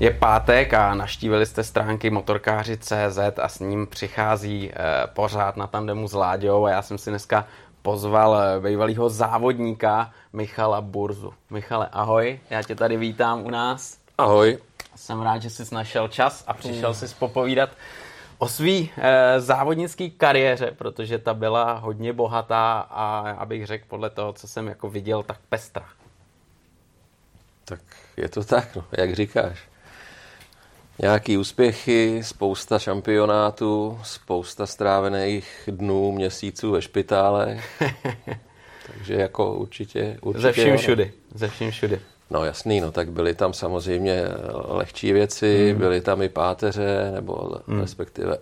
Je pátek a naštívili jste stránky motorkáři.cz a s ním přichází eh, pořád na tandemu s Láďou a já jsem si dneska pozval eh, bývalého závodníka Michala Burzu. Michale, ahoj, já tě tady vítám u nás. Ahoj. Jsem rád, že jsi našel čas a přišel jsi popovídat o své e, závodnické kariéře, protože ta byla hodně bohatá a abych řekl podle toho, co jsem jako viděl, tak pestrá. Tak je to tak, no, jak říkáš. Nějaký úspěchy, spousta šampionátů, spousta strávených dnů, měsíců ve špitále. Takže jako určitě, určitě Ze vším všudy, ze vším všudy. No jasný, no tak byly tam samozřejmě lehčí věci, mm. byly tam i páteře, nebo mm. respektive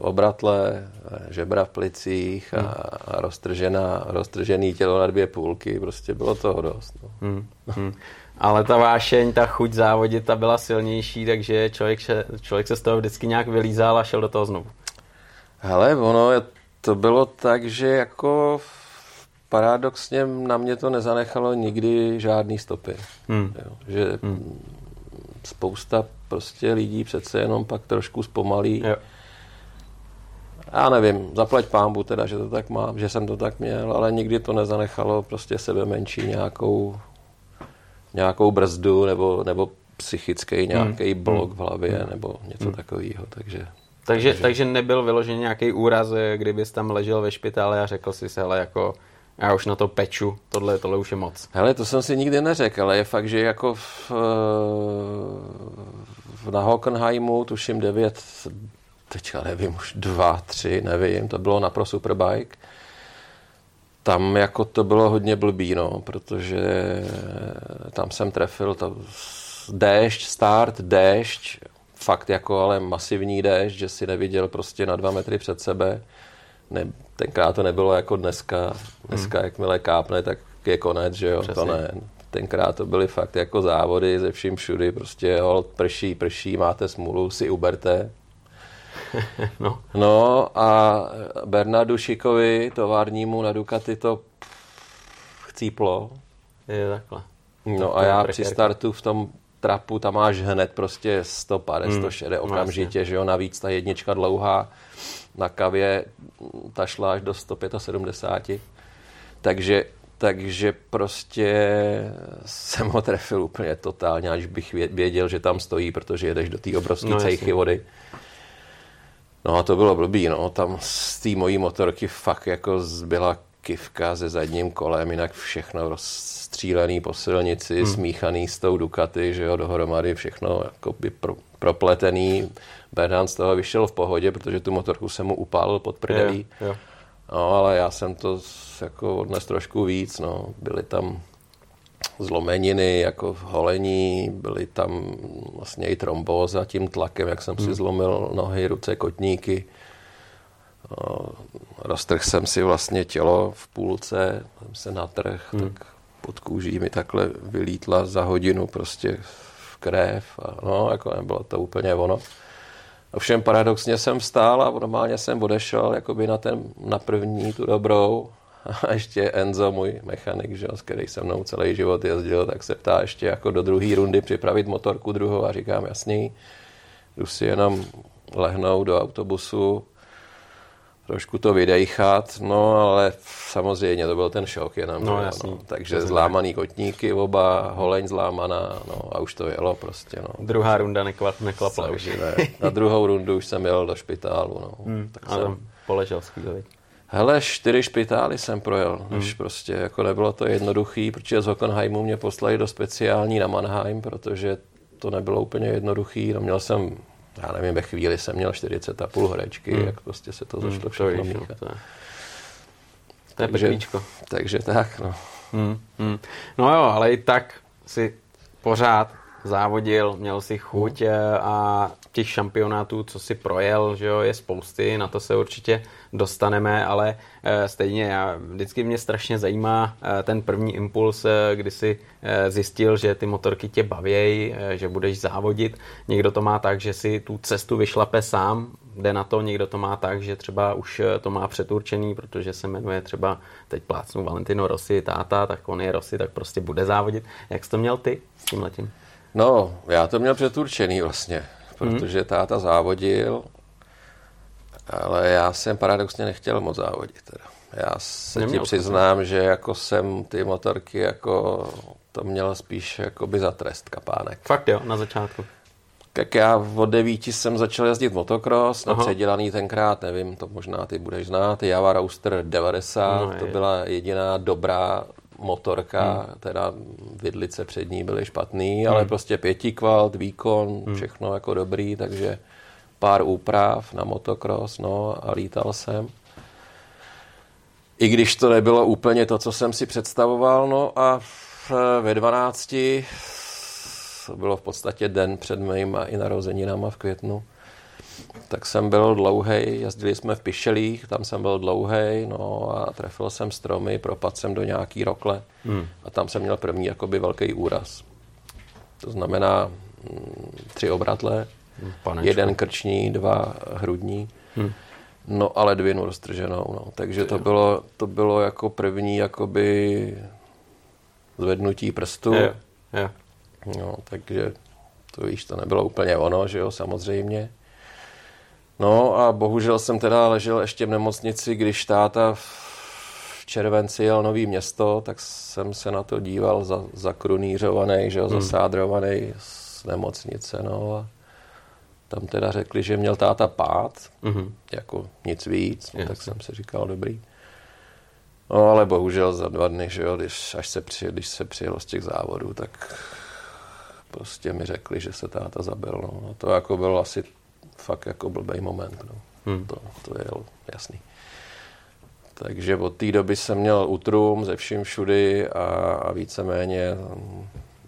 obratle, žebra v plicích a, a roztržená, roztržený tělo na dvě půlky, prostě bylo toho dost. No. Mm. Ale ta vášeň, ta chuť závodit, ta byla silnější, takže člověk, člověk se z toho vždycky nějak vylízal a šel do toho znovu. Hele, ono, to bylo tak, že jako paradoxně na mě to nezanechalo nikdy žádný stopy. Hmm. Jo, že hmm. spousta prostě lidí přece jenom pak trošku zpomalí. Jo. Já nevím, zaplať pámbu teda, že to tak mám, že jsem to tak měl, ale nikdy to nezanechalo prostě sebe menší nějakou, nějakou brzdu nebo, nebo psychický nějaký hmm. blok v hlavě hmm. nebo něco hmm. takového, takže... Takže, takže... takže nebyl vyložený nějaký úraz, kdybys tam ležel ve špitále a řekl si se, hele, jako já už na to peču, tohle, tohle už je moc. Hele, to jsem si nikdy neřekl, ale je fakt, že jako v, v na Hockenheimu, tuším 9, teďka nevím, už 2, 3, nevím, to bylo na Pro Superbike. Tam jako to bylo hodně blbý, no, protože tam jsem trefil to déšť, start, déšť, fakt jako ale masivní déšť, že si neviděl prostě na dva metry před sebe ne, tenkrát to nebylo jako dneska. Dneska, hmm. jakmile kápne, tak je konec, že jo, Přesně. to ne. Tenkrát to byly fakt jako závody ze vším všudy, prostě hold, prší, prší, máte smůlu, si uberte. no. no a Bernardu Šikovi, továrnímu na Ducati, to chcíplo. Je takhle. No a já při startu v tom trapu tam máš hned prostě 150, hmm. 160 okamžitě, vlastně. že jo, navíc ta jednička dlouhá na kavě ta šla až do 175. Takže, takže prostě jsem ho trefil úplně totálně, až bych věděl, že tam stojí, protože jedeš do té obrovské no, cejchy vody. No a to bylo blbý, no. Tam z té mojí motorky fakt jako zbyla kivka se zadním kolem, jinak všechno rozstřílený po silnici, hmm. smíchaný s tou Ducati, že jo, dohromady všechno jako by pro, propletený. Bernard z toho vyšel v pohodě, protože tu motorku jsem mu upálil pod prdelí. No, ale já jsem to jako odnes trošku víc, no. Byly tam zlomeniny, jako holení, byly tam vlastně i trombóza tím tlakem, jak jsem hmm. si zlomil nohy, ruce, kotníky. Roztrh jsem si vlastně tělo v půlce, jsem se natrh, hmm. tak pod kůží mi takhle vylítla za hodinu prostě v krev a no, jako nebylo to úplně ono. Ovšem paradoxně jsem vstál a normálně jsem odešel jakoby na, ten, na první tu dobrou a ještě Enzo, můj mechanik, že, s který se mnou celý život jezdil, tak se ptá ještě jako do druhé rundy připravit motorku druhou a říkám jasný, jdu si jenom lehnout do autobusu, trošku to vydejchat, no ale samozřejmě to byl ten šok jenom. No, jasný, no. Takže zlámaný kotníky oba, holeň zlámaná, no a už to jelo prostě, no. Druhá runda neklap, neklapla už. Ne. Na druhou rundu už jsem jel do špitálu, no. Hmm, tak jsem... poležel skvělý. Hele, čtyři špitály jsem projel, hmm. než prostě jako nebylo to jednoduchý, protože z Hockenheimu mě poslali do speciální na Mannheim, protože to nebylo úplně jednoduchý, no měl jsem já nevím, ve chvíli jsem měl 40 a půl horečky, hmm. jak prostě se to hmm, všechno to míchat. To je, to je takže, takže tak, no. Hmm, hmm. No jo, ale i tak si pořád závodil, měl si chuť hmm. a těch šampionátů, co si projel, že jo, je spousty, na to se určitě dostaneme, ale eh, stejně já, vždycky mě strašně zajímá eh, ten první impuls, eh, kdy si zjistil, že ty motorky tě bavějí, že budeš závodit. Někdo to má tak, že si tu cestu vyšlape sám, jde na to, někdo to má tak, že třeba už to má předurčený, protože se jmenuje třeba, teď plácnu Valentino Rossi, táta, tak on je Rossi, tak prostě bude závodit. Jak jsi to měl ty s tím letím? No, já to měl přeturčený vlastně, protože hmm. táta závodil, ale já jsem paradoxně nechtěl moc závodit. Teda. Já se Neměl ti přiznám, to. že jako jsem ty motorky jako to měl spíš jakoby za trest kapánek. Fakt jo, na začátku. Tak já od devíti jsem začal jezdit motocross, na předělaný tenkrát, nevím, to možná ty budeš znát, Java Roadster 90, no, to byla jediná dobrá motorka, hmm. teda vidlice přední byly špatný, hmm. ale prostě pětikvalt, výkon, hmm. všechno jako dobrý, takže pár úprav na motocross, no a lítal jsem. I když to nebylo úplně to, co jsem si představoval, no a ve 12 to bylo v podstatě den před mýma i narozeninama v květnu, tak jsem byl dlouhý, jezdili jsme v Pišelích, tam jsem byl dlouhý, no a trefil jsem stromy, propadl jsem do nějaký rokle hmm. a tam jsem měl první jakoby velký úraz. To znamená mm, tři obratle, Panečku. jeden krční, dva hrudní. Hmm. No ale ledvinu roztrženou, no. Takže to bylo, to bylo jako první jakoby zvednutí prstu. Je, je. No, takže to víš, to nebylo úplně ono, že jo, samozřejmě. No a bohužel jsem teda ležel ještě v nemocnici, když táta v červenci jel nový město, tak jsem se na to díval za, zakrunířovaný, že jo, hmm. zasádrovaný z nemocnice, no a tam teda řekli, že měl táta pád, mm-hmm. jako nic víc, no, tak jsem si říkal, dobrý. No ale bohužel za dva dny, že jo, když, až se při, když se přijelo z těch závodů, tak prostě mi řekli, že se táta zabil. No. A to jako byl asi fakt jako blbý moment. No. Hmm. To, to je jasný. Takže od té doby jsem měl utrum ze vším všudy a, a víceméně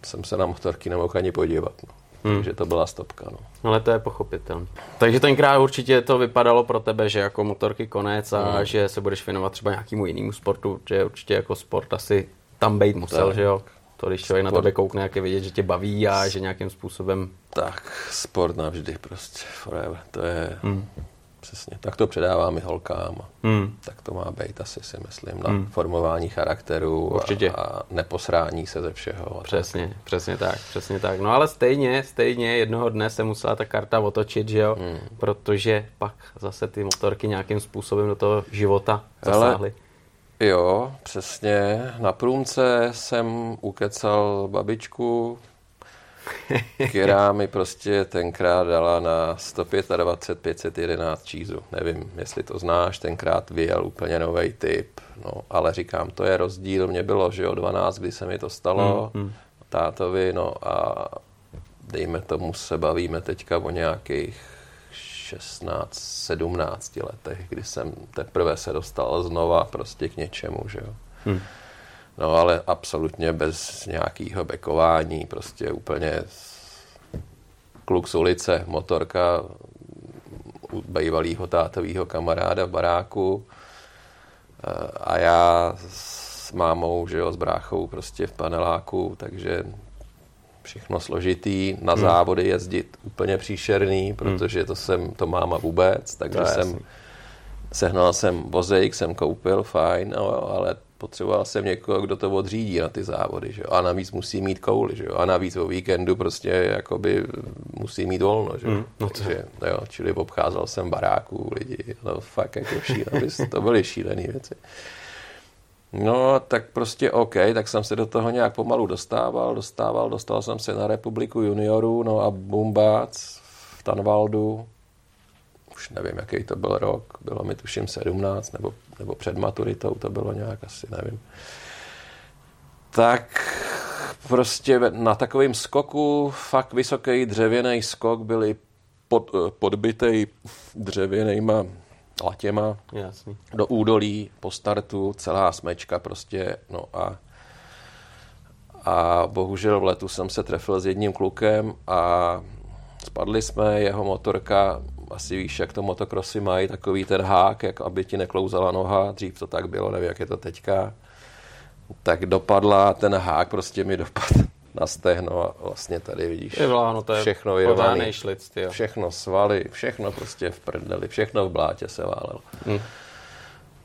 jsem se na motorky nemohl ani podívat. No. Hmm. Takže to byla stopka. No. Ale to je pochopitelné. Takže tenkrát určitě to vypadalo pro tebe, že jako motorky konec a hmm. že se budeš věnovat třeba nějakému jinému sportu, že určitě jako sport asi tam být musel, tak. že jo? To, když člověk sport. na tebe koukne, jak je vidět, že tě baví a že nějakým způsobem... Tak, sport navždy prostě, forever. To je... Hmm. Přesně, tak to předávám i holkám. Hmm. Tak to má být asi si myslím na hmm. formování charakteru Určitě. A, a neposrání se ze všeho. Přesně, tak. přesně tak, přesně tak. No ale stejně, stejně jednoho dne se musela ta karta otočit, že jo? Hmm. Protože pak zase ty motorky nějakým způsobem do toho života zasáhly. Jo, přesně. Na průmce jsem ukecal babičku, která mi prostě tenkrát dala na 125 511 čízu. Nevím, jestli to znáš, tenkrát vyjel úplně nový typ. No, ale říkám, to je rozdíl. Mě bylo, že o 12, kdy se mi to stalo, mm, mm. tátovi, no a dejme tomu se bavíme teďka o nějakých 16, 17 letech, kdy jsem teprve se dostal znova prostě k něčemu, že jo. Hmm. No ale absolutně bez nějakého bekování, prostě úplně kluk z ulice, motorka u bývalého tátového kamaráda v baráku a já s mámou, že jo, s bráchou prostě v paneláku, takže všechno složitý, na hmm. závody jezdit úplně příšerný, protože to jsem, to máma vůbec, takže to jsem, sehnal jsem vozejk, jsem koupil, fajn, no, ale potřeboval jsem někoho, kdo to odřídí na ty závody, že jo? a navíc musí mít kouli, že jo? a navíc o víkendu prostě jakoby musí mít volno, že jo? Mm, no to... Takže, jo, čili obcházel jsem baráků lidi, no fakt jako šílený, to byly šílené věci. No, tak prostě OK, tak jsem se do toho nějak pomalu dostával, dostával, dostal jsem se na republiku juniorů, no a bumbác v Tanvaldu, už nevím, jaký to byl rok, bylo mi tuším 17, nebo, nebo před maturitou to bylo nějak, asi nevím. Tak prostě na takovém skoku, fakt vysoký dřevěný skok, byly pod, podbitej dřevěnýma latěma Jasný. do údolí po startu, celá smečka prostě, no a a bohužel v letu jsem se trefil s jedním klukem a spadli jsme, jeho motorka, asi víš, jak to motokrosy mají, takový ten hák, jak aby ti neklouzala noha, dřív to tak bylo, nevím, jak je to teďka, tak dopadla, ten hák prostě mi dopadl na stehno a vlastně tady vidíš je vláno, to je všechno vyrvaný, šlic, tyjo. všechno svaly, všechno prostě v prdeli, všechno v blátě se válelo. Hmm.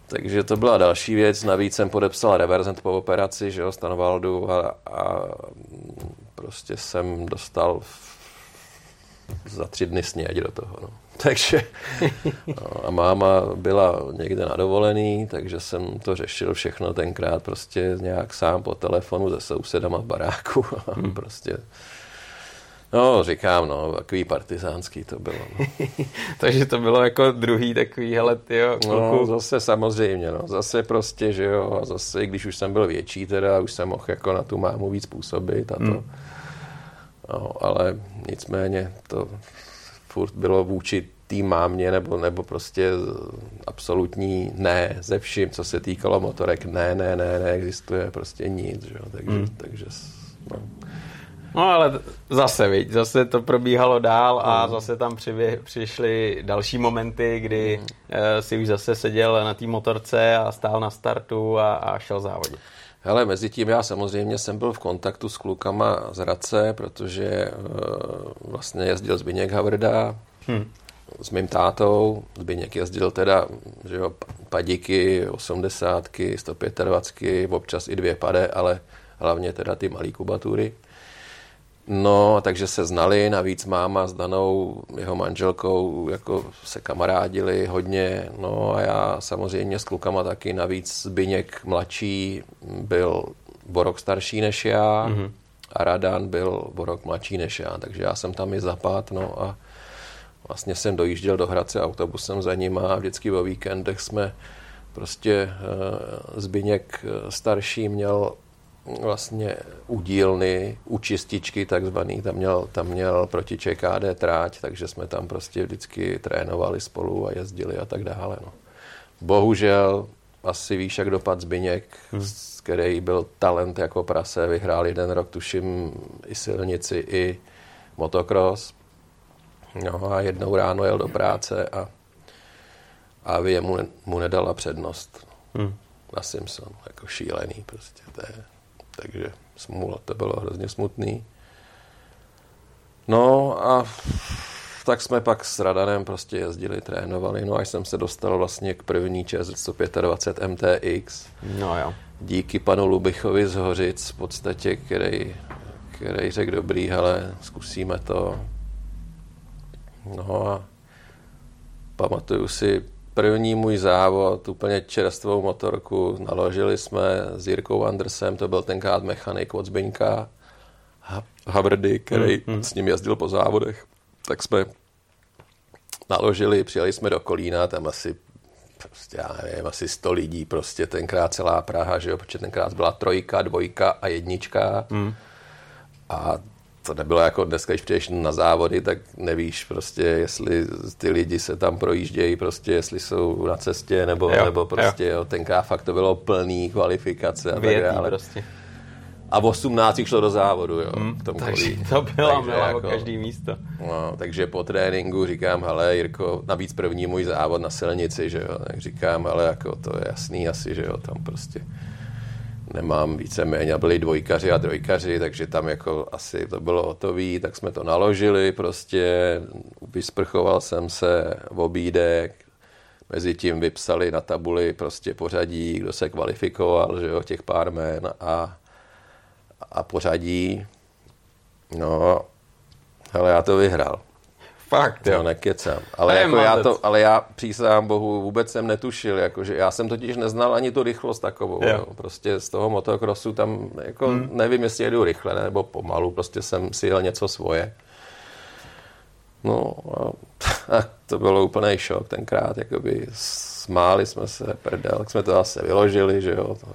Takže to byla další věc. Navíc jsem podepsal reverzent po operaci, že jo, Stanovaldu a, a prostě jsem dostal za tři dny sněď do toho. No. Takže a máma byla někde na dovolený, takže jsem to řešil všechno tenkrát prostě nějak sám po telefonu se sousedama v baráku a hmm. prostě No, říkám, no, takový partizánský to bylo. No. Takže to bylo jako druhý takový, hele, jo, No, zase samozřejmě, no, zase prostě, že jo, a zase, když už jsem byl větší teda, už jsem mohl jako na tu mámu víc působit a to. Hmm. No, ale nicméně to furt bylo vůči té mámě, nebo, nebo prostě absolutní ne ze vším, co se týkalo motorek, ne, ne, ne, neexistuje prostě nic, že takže, hmm. takže no. No ale zase, viď, zase to probíhalo dál a mm. zase tam přibě, přišly další momenty, kdy mm. uh, si už zase seděl na té motorce a stál na startu a, a šel závodit. Hele, mezi tím já samozřejmě jsem byl v kontaktu s klukama z Hradce, protože uh, vlastně jezdil Zbyněk Havrda hmm. s mým tátou. Zbyněk jezdil teda, že jo, padíky, 80, 125, občas i dvě pade, ale hlavně teda ty malé kubatury. No, takže se znali, navíc máma s Danou, jeho manželkou, jako se kamarádili hodně, no a já samozřejmě s klukama taky, navíc Zbyněk mladší byl o rok starší než já mm-hmm. a Radan byl o rok mladší než já, takže já jsem tam i zapad, no a vlastně jsem dojížděl do Hradce autobusem za ním a vždycky o víkendech jsme prostě uh, Zbyněk eh, starší měl vlastně u dílny, u čističky takzvaný, tam měl, tam měl proti ČKD tráť, takže jsme tam prostě vždycky trénovali spolu a jezdili a tak dále. No. Bohužel, asi víš, jak dopad Zbyněk, hmm. který byl talent jako prase, vyhrál jeden rok, tuším, i silnici, i motocross. No a jednou ráno jel do práce a, a vy mu, mu nedala přednost. Hmm. Na Simpson, jako šílený prostě, to je takže smůla, to bylo hrozně smutný. No a tak jsme pak s Radanem prostě jezdili, trénovali, no až jsem se dostal vlastně k první ČS 125 MTX. No jo. Díky panu Lubichovi z Hořic v podstatě, který, který řekl dobrý, hele, zkusíme to. No a pamatuju si první můj závod, úplně čerstvou motorku, naložili jsme s Jirkou Andersem, to byl tenkrát mechanik od Zbyňka, Havrdy, který mm, mm. s ním jezdil po závodech, tak jsme naložili, přijeli jsme do Kolína, tam asi prostě, já nevím, asi 100 lidí, prostě tenkrát celá Praha, že jo, protože tenkrát byla trojka, dvojka a jednička. Mm. A to nebylo jako dneska, když přijdeš na závody, tak nevíš prostě, jestli ty lidi se tam projíždějí, prostě jestli jsou na cestě, nebo, jo, nebo prostě, jo. jo. tenkrát fakt to bylo plný kvalifikace a Větý tak dále. Prostě. A v 18 šlo do závodu, jo, hmm, v tom takže kolí. to bylo takže jako, každý místo. No, takže po tréninku říkám, hele Jirko, navíc první můj závod na silnici, že jo, tak říkám, ale jako to je jasný asi, že jo, tam prostě nemám víceméně, byli dvojkaři a trojkaři, takže tam jako asi to bylo hotový, tak jsme to naložili prostě, vysprchoval jsem se v obídek, mezi tím vypsali na tabuli prostě pořadí, kdo se kvalifikoval, že jo, těch pár jmén a, a pořadí. No, ale já to vyhrál. Fakt, jo. Nekecám. Ale, jako já to, ale já přísahám bohu vůbec jsem netušil, jakože já jsem totiž neznal ani tu rychlost takovou. Jo. Prostě z toho motocrossu tam, jako hmm. nevím, jestli jedu rychle nebo pomalu, prostě jsem si jel něco svoje. No a to bylo úplný šok tenkrát, jakoby smáli jsme se, prdel, tak jsme to zase vyložili, že jo. To,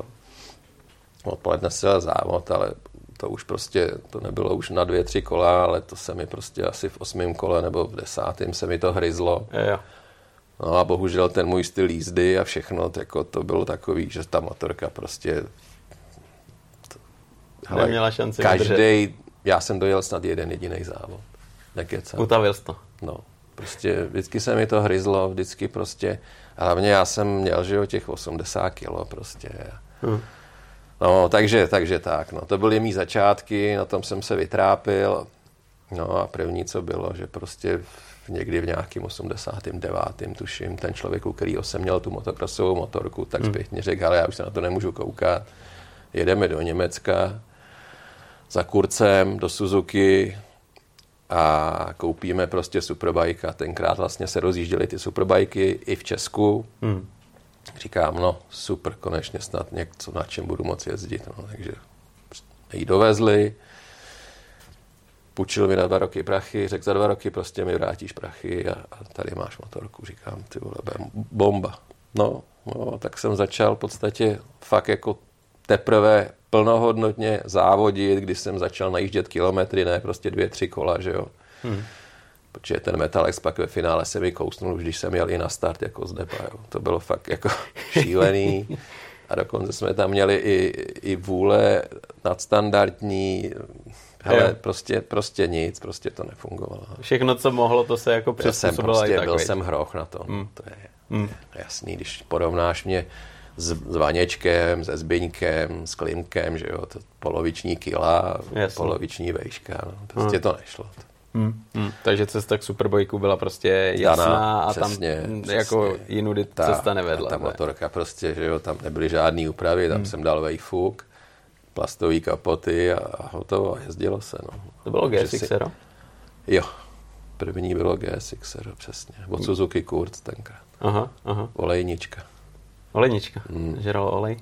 odpoledne se závod, ale to už prostě, to nebylo už na dvě, tři kola, ale to se mi prostě asi v osmém kole nebo v desátém se mi to hryzlo. Jo. No a bohužel ten můj styl jízdy a všechno, to, jako to bylo takový, že ta motorka prostě... To, hele, Neměla šanci Každý, já jsem dojel snad jeden jediný závod. Nekecám. Utavil jsi to. No, prostě vždycky se mi to hryzlo, vždycky prostě, hlavně já jsem měl, že jo, těch 80 kilo prostě. Hmm. No, takže, takže tak, no. To byly mý začátky, na tom jsem se vytrápil. No a první, co bylo, že prostě někdy v nějakým 89. tuším, ten člověk, u kterého jsem měl tu motocrossovou motorku, tak hmm. zpětně řekl, ale já už se na to nemůžu koukat. Jedeme do Německa. za kurcem do Suzuki a koupíme prostě superbike a tenkrát vlastně se rozjížděly ty superbajky i v Česku. Hmm. Říkám, no super, konečně snad něco, na čem budu moci jezdit. No, takže ji dovezli, půjčil mi na dva roky prachy, řekl za dva roky prostě mi vrátíš prachy a, a tady máš motorku. Říkám, ty vole, bomba. No, no, tak jsem začal v podstatě fakt jako teprve plnohodnotně závodit, když jsem začal najíždět kilometry, ne prostě dvě, tři kola, že jo. Hmm. Protože ten Metalex pak ve finále se mi kousnul, už když jsem jel i na start jako z depa, jo. To bylo fakt jako šílený. A dokonce jsme tam měli i, i vůle nadstandardní, ale prostě, prostě nic, prostě to nefungovalo. Všechno, co mohlo, to se jako přizpůsobilo prostě, Byl jsem hroch na to. Hmm. To je hmm. jasný, když porovnáš mě s, s Vaněčkem, se Zbyňkem, s Klimkem, že jo, to poloviční kila, Jasný. poloviční vejška, no, prostě hmm. to nešlo. Hmm. Hmm. Takže cesta k Superbojku byla prostě jasná Dana, a přesně, tam přesně, jako jinudy ta, cesta nevedla. Ta motorka prostě, že jo, tam nebyly žádné úpravy, tam hmm. jsem dal vejfuk, plastový kapoty a hotovo a jezdilo se. No. To bylo GSX, Jo, první bylo GSX, přesně. Od Suzuki Kurz tenkrát. Aha, aha. Olejnička. Olejnička, hmm. žeral olej.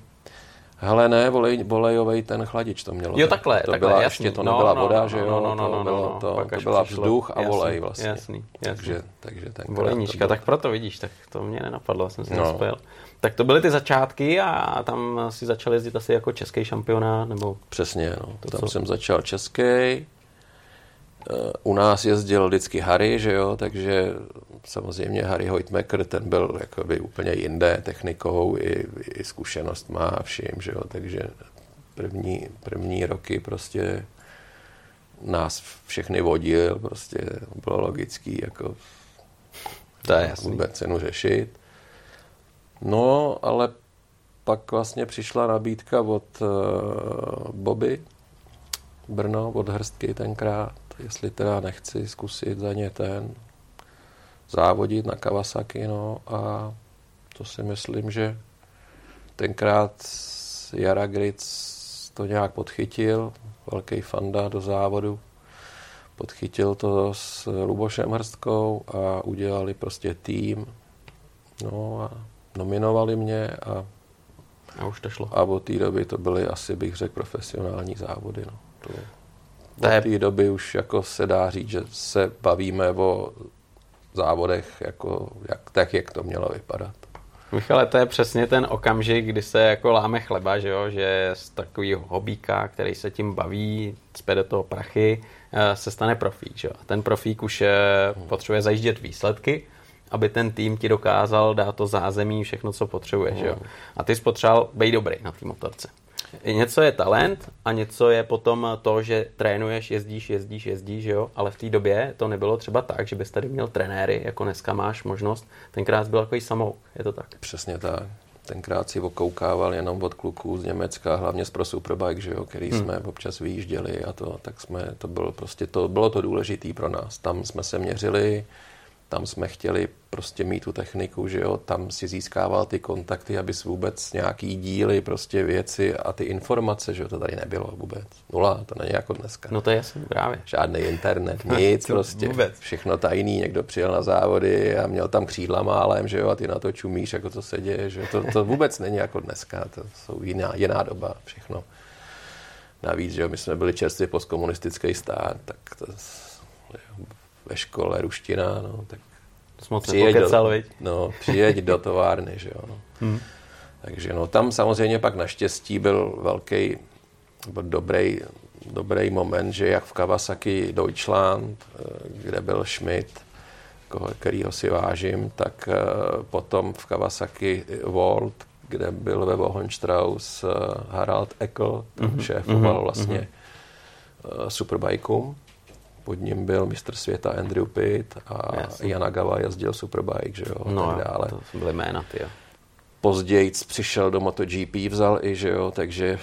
Hele, ne, volej, volejovej ten chladič to mělo. Jo, takhle, to takhle, byla, jasný. Ještě to nebyla no, voda, no, že jo, no, no, no, to, no, bylo, no, to, to byla vzduch a volej jasný, vlastně. Jasný, jasný. Takže, takže ten Volejnička, tak proto vidíš, tak to mě nenapadlo, jsem si no. nespojil. Tak to byly ty začátky a tam si začal jezdit asi jako český šampionát, nebo... Přesně, no. To tam co? jsem začal český, u nás jezdil vždycky Harry, že jo, takže samozřejmě Harry Hoytmaker, ten byl jakoby úplně jinde technikou i, i zkušenost má a vším, že jo, takže první, první roky prostě nás všechny vodil, prostě bylo logický jako to je jasný. vůbec cenu řešit. No, ale pak vlastně přišla nabídka od uh, Bobby Brno, od Hrstky tenkrát, jestli teda nechci zkusit za ně ten závodit na Kawasaki, no a to si myslím, že tenkrát Jara Gritz to nějak podchytil, velký fanda do závodu, podchytil to s Lubošem Hrstkou a udělali prostě tým, no a nominovali mě a a už to šlo. A od té doby to byly asi, bych řekl, profesionální závody. No. To, od té doby už jako se dá říct, že se bavíme o závodech, jako, jak, tak, jak to mělo vypadat. Michale, to je přesně ten okamžik, kdy se jako láme chleba, že, jo? že z takového hobíka, který se tím baví, cpe do toho prachy, eh, se stane profík. Že jo? A ten profík už eh, potřebuje zajíždět výsledky, aby ten tým ti dokázal dát to zázemí, všechno, co potřebuje. Že jo? A ty jsi potřeboval být dobrý na té motorce. Něco je talent a něco je potom to, že trénuješ, jezdíš, jezdíš, jezdíš, jo? ale v té době to nebylo třeba tak, že bys tady měl trenéry, jako dneska máš možnost. Tenkrát byl takový samou, je to tak? Přesně tak. Tenkrát si okoukával jenom od kluků z Německa, hlavně z Pro Superbike, že jo, který hmm. jsme občas vyjížděli a to, tak jsme, to bylo prostě, to bylo to důležité pro nás. Tam jsme se měřili, tam jsme chtěli prostě mít tu techniku, že jo, tam si získával ty kontakty, abys vůbec nějaký díly, prostě věci a ty informace, že jo, to tady nebylo vůbec. Nula, to není jako dneska. No to je jasný, právě. Žádný internet, nic prostě. Vůbec. Všechno tajný, někdo přijel na závody a měl tam křídla málem, že jo, a ty na to čumíš, jako to se děje, že jo. To, to vůbec není jako dneska, to jsou jiná, jiná doba, všechno. Navíc, že jo, my jsme byli čerstvě postkomunistický stát, tak to, ve škole ruština, no, tak moc přijeď do, no, přijeď do továrny, že jo. No. Hmm. Takže no, tam samozřejmě pak naštěstí byl velký, byl dobrý, dobrý moment, že jak v Kawasaki Deutschland, eh, kde byl Schmidt, kterýho si vážím, tak eh, potom v Kawasaki World, kde byl ve Wohenstrauss eh, Harald Eckel, mm-hmm. šéfoval mhm. vlastně mm-hmm. Superbikeům pod ním byl mistr světa Andrew Pitt a Jasně. Yanagawa jezdil Superbike, že jo, no, tak dále. to byly jména, ty jo. Později přišel do MotoGP, vzal i, že jo, takže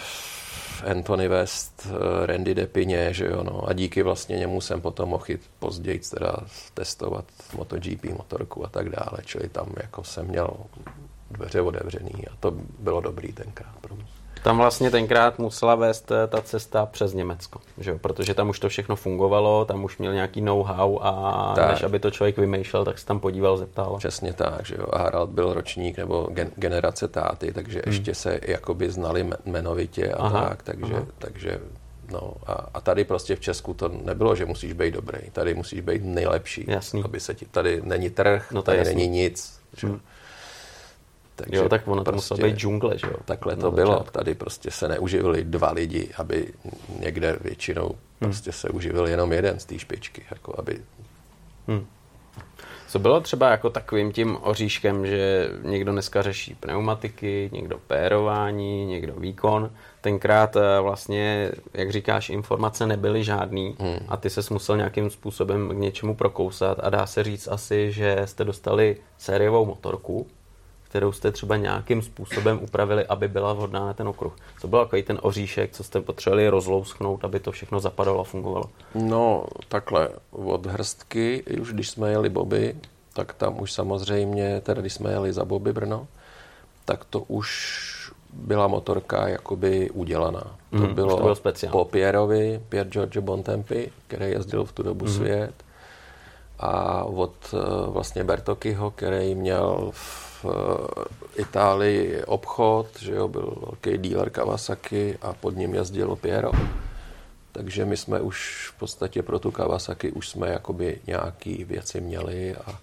Anthony West, eh, Randy Depině, že jo, no, a díky vlastně němu jsem potom mohl jít později teda testovat MotoGP motorku a tak dále, čili tam jako jsem měl dveře otevřený a to bylo dobrý tenkrát pro mě. Tam vlastně tenkrát musela vést eh, ta cesta přes Německo, že jo? protože tam už to všechno fungovalo, tam už měl nějaký know-how a tak. než aby to člověk vymýšlel, tak se tam podíval, zeptal. Přesně tak, že jo. A Harald byl ročník nebo gen- generace táty, takže hmm. ještě se jakoby znali jmenovitě a aha, tak, takže, aha. takže No a, a tady prostě v Česku to nebylo, že musíš být dobrý. Tady musíš být nejlepší. Jasný. Aby se ti, tady není trh, no tady jasný. není nic. Že? Hmm. Takže jo, tak ono to prostě, muselo být džungle, že jo? Takhle to bylo. Začátku. Tady prostě se neuživili dva lidi, aby někde většinou hmm. prostě se uživil jenom jeden z té špičky, jako aby... Hmm. Co bylo třeba jako takovým tím oříškem, že někdo dneska řeší pneumatiky, někdo pérování, někdo výkon. Tenkrát eh, vlastně, jak říkáš, informace nebyly žádný hmm. a ty se musel nějakým způsobem k něčemu prokousat a dá se říct asi, že jste dostali sériovou motorku, kterou jste třeba nějakým způsobem upravili, aby byla vhodná na ten okruh. Co byl takový ten oříšek, co jste potřebovali rozlousknout, aby to všechno zapadalo a fungovalo? No, takhle, od hrstky, už když jsme jeli Bobby, tak tam už samozřejmě, teda když jsme jeli za Bobby Brno, tak to už byla motorka jakoby udělaná. Mm, to bylo, to bylo po Pierovi, Pier Giorgio Bontempi, který jezdil v tu dobu mm. svět a od eh, vlastně Bertokyho, který měl v v Itálii obchod, že jo, byl velký dealer Kawasaki a pod ním jezdil Piero. Takže my jsme už v podstatě pro tu Kawasaki už jsme jakoby nějaký věci měli a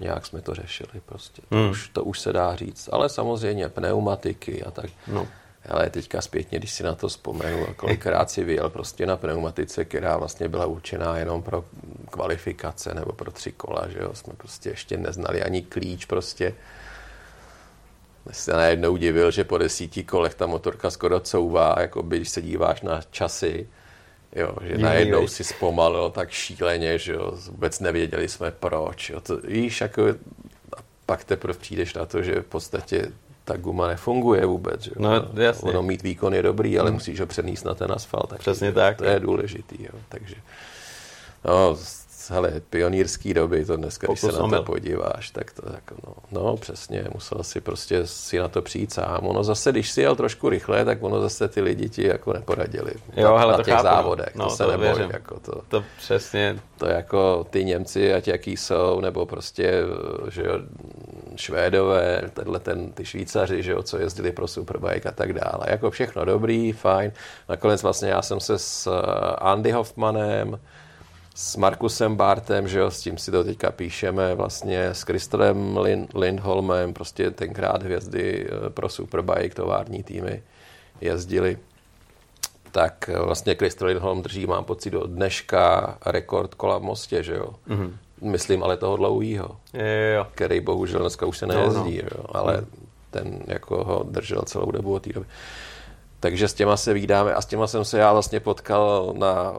nějak jsme to řešili prostě. To, hmm. už, to už se dá říct. Ale samozřejmě pneumatiky a tak. No. Ale teďka zpětně, když si na to vzpomenu, kolikrát si vyjel prostě na pneumatice, která vlastně byla určená jenom pro kvalifikace nebo pro tři kola, že jo, jsme prostě ještě neznali ani klíč prostě se najednou divil, že po desíti kolech ta motorka skoro couvá, jako by, když se díváš na časy, jo, že Jiný najednou si zpomalil tak šíleně, že jo, vůbec nevěděli jsme proč. Jo, to, víš, jako, a pak teprve přijdeš na to, že v podstatě ta guma nefunguje vůbec. Že? No, jasně. Ono mít výkon je dobrý, ale hmm. musíš ho přenést na ten asfalt. Tak Přesně tak. To je důležitý. Jo. Takže no, hele, pionýrský doby, to dneska, Pokus když se na to podíváš, tak to jako, no, no, přesně, musel si prostě si na to přijít sám. Ono zase, když si jel trošku rychle, tak ono zase ty lidi ti jako neporadili. Jo, na, hele, na to těch chápu. závodech, no, to se neboj. Jako to, to přesně. To jako ty Němci, ať jaký jsou, nebo prostě, že jo, Švédové, tenhle ten, ty Švýcaři, že jo, co jezdili pro Superbike a tak dále. Jako všechno dobrý, fajn. Nakonec vlastně já jsem se s eh, Andy Hoffmanem, s Markusem Bartem, že jo, s tím si to teďka píšeme, vlastně s Kristolem Lind, Lindholmem, prostě tenkrát hvězdy eh, pro Superbike, tovární týmy jezdili. Tak eh, vlastně Kristol Lindholm drží, mám pocit, do dneška rekord kola v Mostě, že jo. Mm-hmm. Myslím, ale toho dlouhýho, jo. který bohužel dneska už se nejezdí, no, no. jo, ale mm. ten jako ho držel celou dobu od té doby. Takže s těma se vydáme a s těma jsem se já vlastně potkal na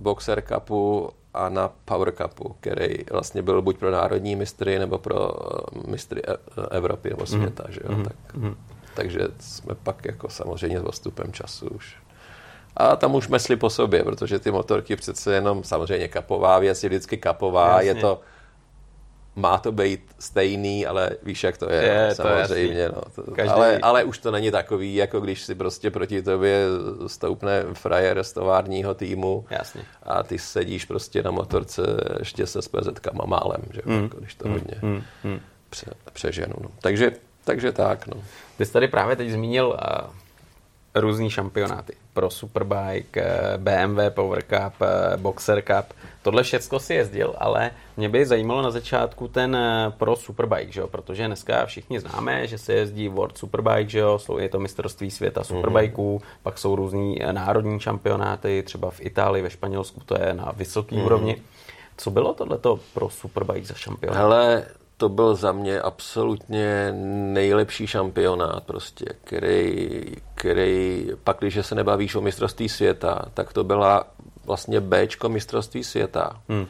Boxer Cupu a na Power Cupu, který vlastně byl buď pro národní mistry nebo pro eh, mistry e- Evropy nebo světa. Mm-hmm. Že jo? Mm-hmm. Tak, mm-hmm. Takže jsme pak jako samozřejmě s postupem času už a tam už mesli po sobě, protože ty motorky přece jenom, samozřejmě kapová věc je vždycky kapová, Jasně. je to má to být stejný, ale víš, jak to je, je samozřejmě. To no, to, Každý... ale, ale už to není takový, jako když si prostě proti tobě stoupne frajer z továrního týmu Jasně. a ty sedíš prostě na motorce ještě se s PZ-kama málem, že? Mm. Jako, když to mm. hodně. Mm. Pře, přeženu. No. Takže, takže tak. No. Ty jsi tady právě teď zmínil uh, různý šampionáty pro Superbike, eh, BMW Power Cup, eh, Boxer Cup. Tohle všechno si jezdil, ale mě by zajímalo na začátku ten eh, pro Superbike, že jo? protože dneska všichni známe, že se jezdí World Superbike, že jo? je to mistrovství světa mhm. Superbikeů, mm-hmm. pak jsou různý národní šampionáty, třeba v Itálii, ve Španělsku, to je na vysoké mm-hmm. úrovni. Co bylo tohleto pro Superbike za šampionát? Hele, to byl za mě absolutně nejlepší šampionát, prostě, který, který pak, když se nebavíš o mistrovství světa, tak to byla vlastně Bčko mistrovství světa. Hmm.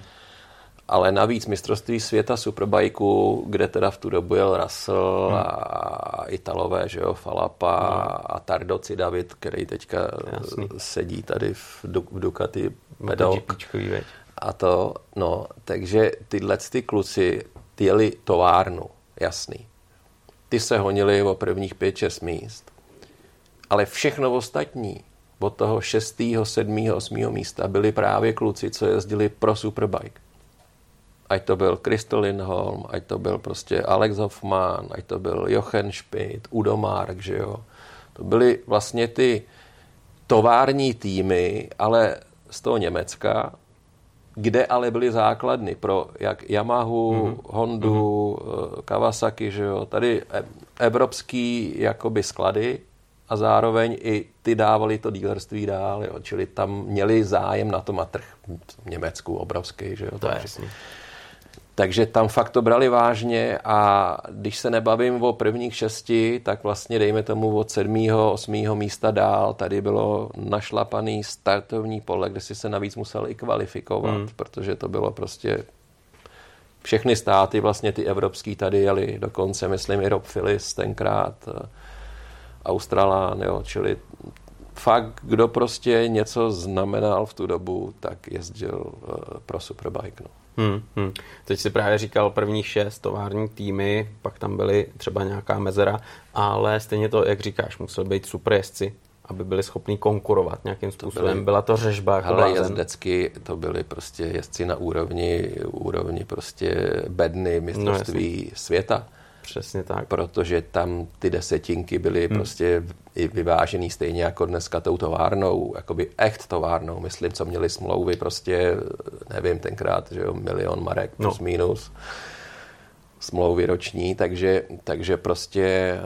Ale navíc mistrovství světa Superbajku, kde teda v tu dobu jel Russell hmm. a Italové, že jo, Falapa hmm. a Tardoci David, který teďka Jasný. sedí tady v, v Ducati Medok. A to, no, takže tyhle ty kluci ty jeli továrnu, jasný. Ty se honili o prvních 5-6 míst. Ale všechno ostatní od toho 6., 7., 8. místa byli právě kluci, co jezdili pro Superbike. Ať to byl Crystal Lindholm, ať to byl prostě Alex Hoffman, ať to byl Jochen Schmidt, Udo Mark, že jo. To byly vlastně ty tovární týmy, ale z toho Německa, kde ale byly základny pro jak Yamahu, mm-hmm. Hondu, mm-hmm. Kawasaki, že jo. Tady e- evropský jakoby sklady a zároveň i ty dávali to dílerství dál, jo. čili tam měli zájem na tom a trh v Německu obrovský, že jo. To je jasný. Takže tam fakt to brali vážně a když se nebavím o prvních šesti, tak vlastně dejme tomu od sedmého, osmého místa dál, tady bylo našlapaný startovní pole, kde si se navíc musel i kvalifikovat, hmm. protože to bylo prostě všechny státy, vlastně ty evropský tady jeli, dokonce myslím i Rob Phillips tenkrát, eh, Australán, jo, čili fakt, kdo prostě něco znamenal v tu dobu, tak jezdil eh, pro Superbike. No. Hmm, hmm. Teď si právě říkal prvních šest tovární týmy, pak tam byly třeba nějaká mezera, ale stejně to, jak říkáš, musel být super jezdci, aby byli schopni konkurovat nějakým způsobem. To byly, Byla to řežba jako hele, jezdecky to byli prostě jezdci na úrovni, úrovni prostě bedny mistrovství no, světa. Přesně tak. Protože tam ty desetinky byly hmm. prostě i vyvážený stejně jako dneska tou továrnou, jakoby echt továrnou, myslím, co měli smlouvy prostě, nevím, tenkrát, že jo, milion marek no. plus no. minus smlouvy roční, takže, takže prostě e,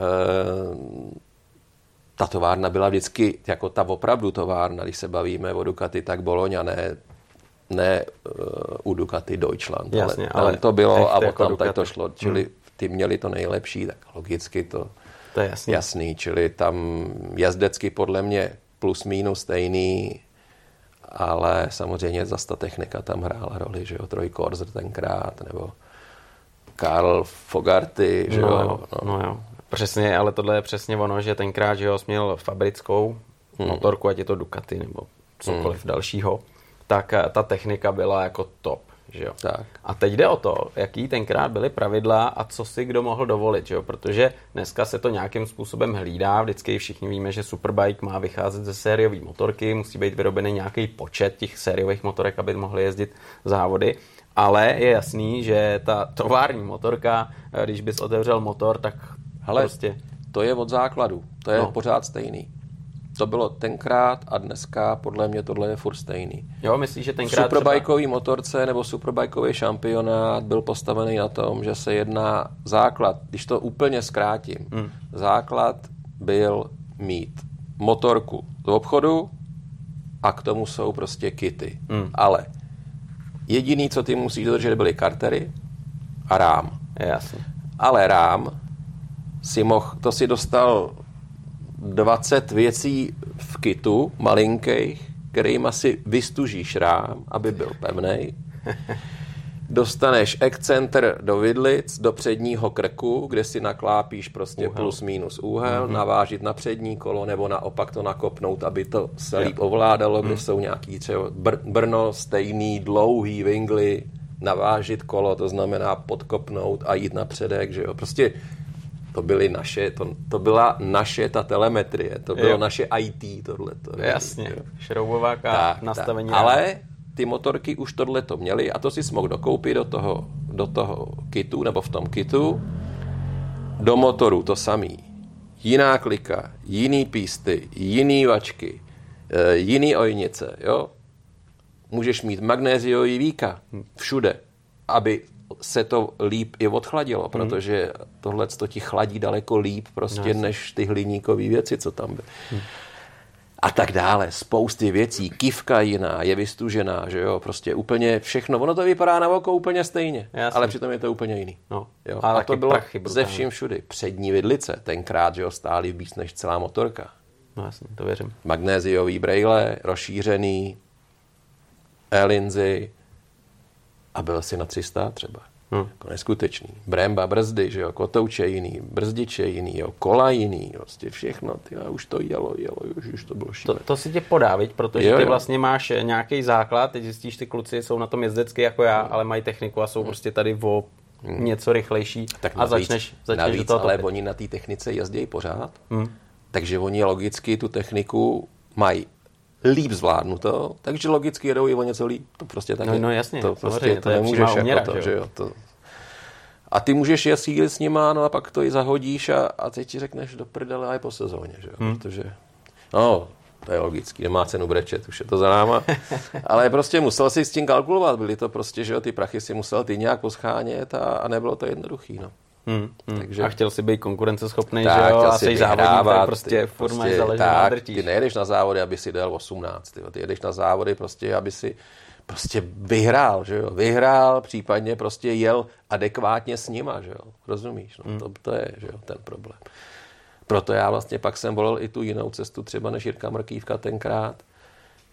ta továrna byla vždycky jako ta opravdu továrna, když se bavíme o Ducati, tak Bologna, ne, ne uh, u Ducati Deutschland, Jasně, ale, ale to bylo a jako tam tak to šlo, čili hmm ty měli to nejlepší, tak logicky to, to je jasný. jasný. Čili tam jazdecky podle mě plus minus stejný, ale samozřejmě zase ta technika tam hrála roli, že jo, Troy Korzer tenkrát, nebo Karl Fogarty, že no, jo. No. no jo, přesně, ale tohle je přesně ono, že tenkrát, že jo, měl fabrickou hmm. motorku, ať je to Ducati nebo cokoliv hmm. dalšího, tak ta technika byla jako top. Že jo? Tak. A teď jde o to, jaký tenkrát byly pravidla a co si kdo mohl dovolit, že jo? protože dneska se to nějakým způsobem hlídá, vždycky všichni víme, že Superbike má vycházet ze sériové motorky, musí být vyrobený nějaký počet těch sériových motorek, aby mohly jezdit závody, ale je jasný, že ta tovární motorka, když bys otevřel motor, tak Hele, prostě... to je od základu, to je no. pořád stejný. To bylo tenkrát a dneska podle mě tohle je furt stejný. Jo, myslíš, že tenkrát Superbajkový třeba... motorce nebo superbajkový šampionát byl postavený na tom, že se jedná základ, když to úplně zkrátím, hmm. základ byl mít motorku do obchodu a k tomu jsou prostě kity. Hmm. Ale jediný, co ty musíš dodržet, byly kartery a rám. Jasně. Ale rám si mohl, to si dostal 20 věcí v kitu, malinkých, kterým asi vystužíš rám, aby byl pevný. Dostaneš ekcenter do vidlic, do předního krku, kde si naklápíš prostě úhel. plus minus úhel, mm-hmm. navážit na přední kolo, nebo naopak to nakopnout, aby to se líp ovládalo, kde mm. jsou nějaký třeba br- Brno, stejný, dlouhý vingly, navážit kolo, to znamená podkopnout a jít na předek, že jo. Prostě to byly naše, to, to byla naše ta telemetrie, to bylo jo. naše IT tohleto. Jasně, šroubováka, nastavení. Tak. Ale ty motorky už tohle to měly a to si mohl dokoupit do toho, do toho kitu, nebo v tom kitu. Do motoru to samý. Jiná klika, jiný písty, jiný vačky, eh, jiný ojnice, jo. Můžeš mít magnéziový víka všude, aby se to líp i odchladilo, hmm. protože tohle to ti chladí daleko líp prostě no, než ty hliníkové věci, co tam byly. Hmm. A tak dále, spousty věcí, kivka jiná, je vystužená, že jo, prostě úplně všechno, ono to vypadá na oko úplně stejně, Jasný. ale přitom je to úplně jiný. No. Jo. A, a to bylo ze vším všudy. Přední vidlice, tenkrát, že jo, stály víc než celá motorka. No jasně, to věřím. Magnéziový brejle, rozšířený, elinzy, a byl si na 300 třeba. Hmm. Jako neskutečný. Bremba, brzdy, že jo, kotouče jiný, brzdiče jiný, jo, kola jiný, prostě všechno, ty, a už to jelo, jelo, už, už to bylo šílené. To, to si tě podá, viď? protože jo, ty jo. vlastně máš nějaký základ, teď zjistíš, ty kluci jsou na tom jezdecky jako já, hmm. ale mají techniku a jsou hmm. prostě tady o hmm. něco rychlejší tak a navíc, začneš, začneš navíc, do toho ale topit. oni na té technice jezdí pořád. Hmm Takže oni logicky tu techniku mají líp zvládnuto, takže logicky jedou i o něco líp. To prostě tak no, je. no jasně, to prostě to, to nemůžeš uměra, jako to, že jo. To, a ty můžeš jet sílit s nima, no a pak to i zahodíš a, a teď ti řekneš do prdele a je po sezóně, že jo? Hmm. Protože, no, to je logický, nemá cenu brečet, už je to za náma. Ale prostě musel si s tím kalkulovat, byly to prostě, že jo, ty prachy si musel ty nějak poschánět a, a nebylo to jednoduchý, no. Hmm, hmm. Takže... A chtěl si být konkurenceschopný, tak, že jo, a jsi závodník, tak prostě furt prostě, tak, Ty nejedeš na závody, aby si dal 18, ty, ty jedeš na závody prostě, aby si prostě vyhrál, že jo, vyhrál, případně prostě jel adekvátně s nima, že jo, rozumíš, no, hmm. to, to je, že jo, ten problém. Proto já vlastně pak jsem volil i tu jinou cestu, třeba než Jirka Mrkývka tenkrát.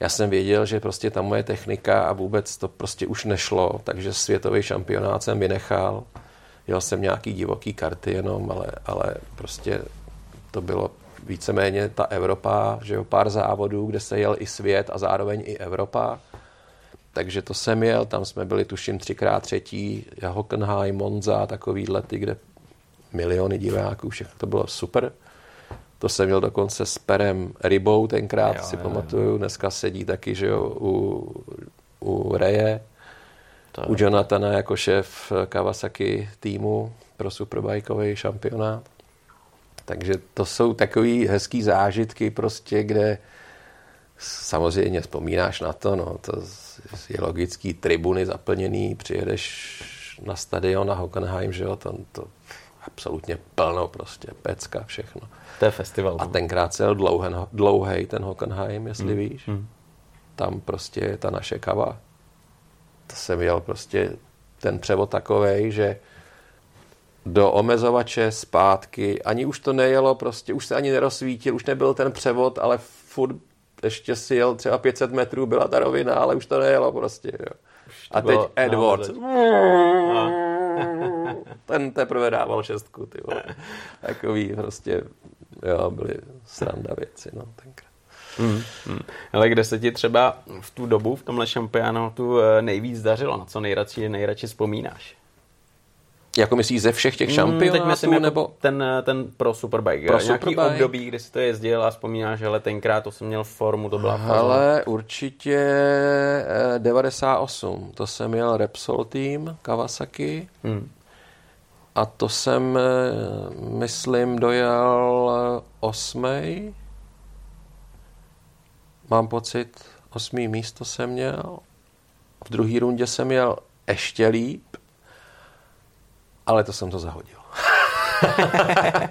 Já jsem věděl, že prostě ta moje technika a vůbec to prostě už nešlo, takže světový šampionát jsem vynechal. Jel jsem nějaký divoký karty jenom, ale, ale prostě to bylo víceméně ta Evropa, že jo, pár závodů, kde se jel i svět a zároveň i Evropa. Takže to jsem jel, tam jsme byli tuším třikrát třetí, Hockenheim, Monza, takovýhle ty, kde miliony diváků, všechno to bylo super. To jsem měl dokonce s Perem Rybou tenkrát, jo, si jo, pamatuju. Jo. Dneska sedí taky, že jo, u, u Reje, u Jonathana jako šéf Kawasaki týmu pro superbajkový šampionát. Takže to jsou takový hezký zážitky prostě, kde samozřejmě vzpomínáš na to, no, to je logický, tribuny zaplněný, přijedeš na stadion na Hockenheim, že jo, to, to absolutně plno prostě, pecka, všechno. To je festival. A tenkrát cel dlouhý, dlouhej ten Hockenheim, jestli hmm. víš. Hmm. Tam prostě je ta naše kava. To jsem měl prostě ten převod takovej, že do omezovače zpátky, ani už to nejelo, prostě už se ani nerozsvítil, už nebyl ten převod, ale furt ještě si jel třeba 500 metrů, byla ta rovina, ale už to nejelo prostě. Jo. A teď Edward. Ten teprve dával šestku, ty vole. Takový prostě, jo, byly sranda věci, no, tenkrát. Hmm, hmm. Ale kde se ti třeba v tu dobu, v tomhle šampionátu eh, nejvíc dařilo? Na co nejradši, nejradši vzpomínáš? Jako myslíš ze všech těch šampionátů? Hmm, teď myslím jako nebo... ten, ten pro Superbike. Pro Nějaký Superbike? období, kdy si to jezdil a vzpomínáš, že tenkrát to jsem měl formu, to byla Ale určitě 98. Eh, to jsem měl Repsol tým Kawasaki. Hmm. A to jsem, eh, myslím, dojel eh, osmej. Mám pocit, osmý místo jsem měl. V druhé rundě jsem měl ještě líp, ale to jsem to zahodil.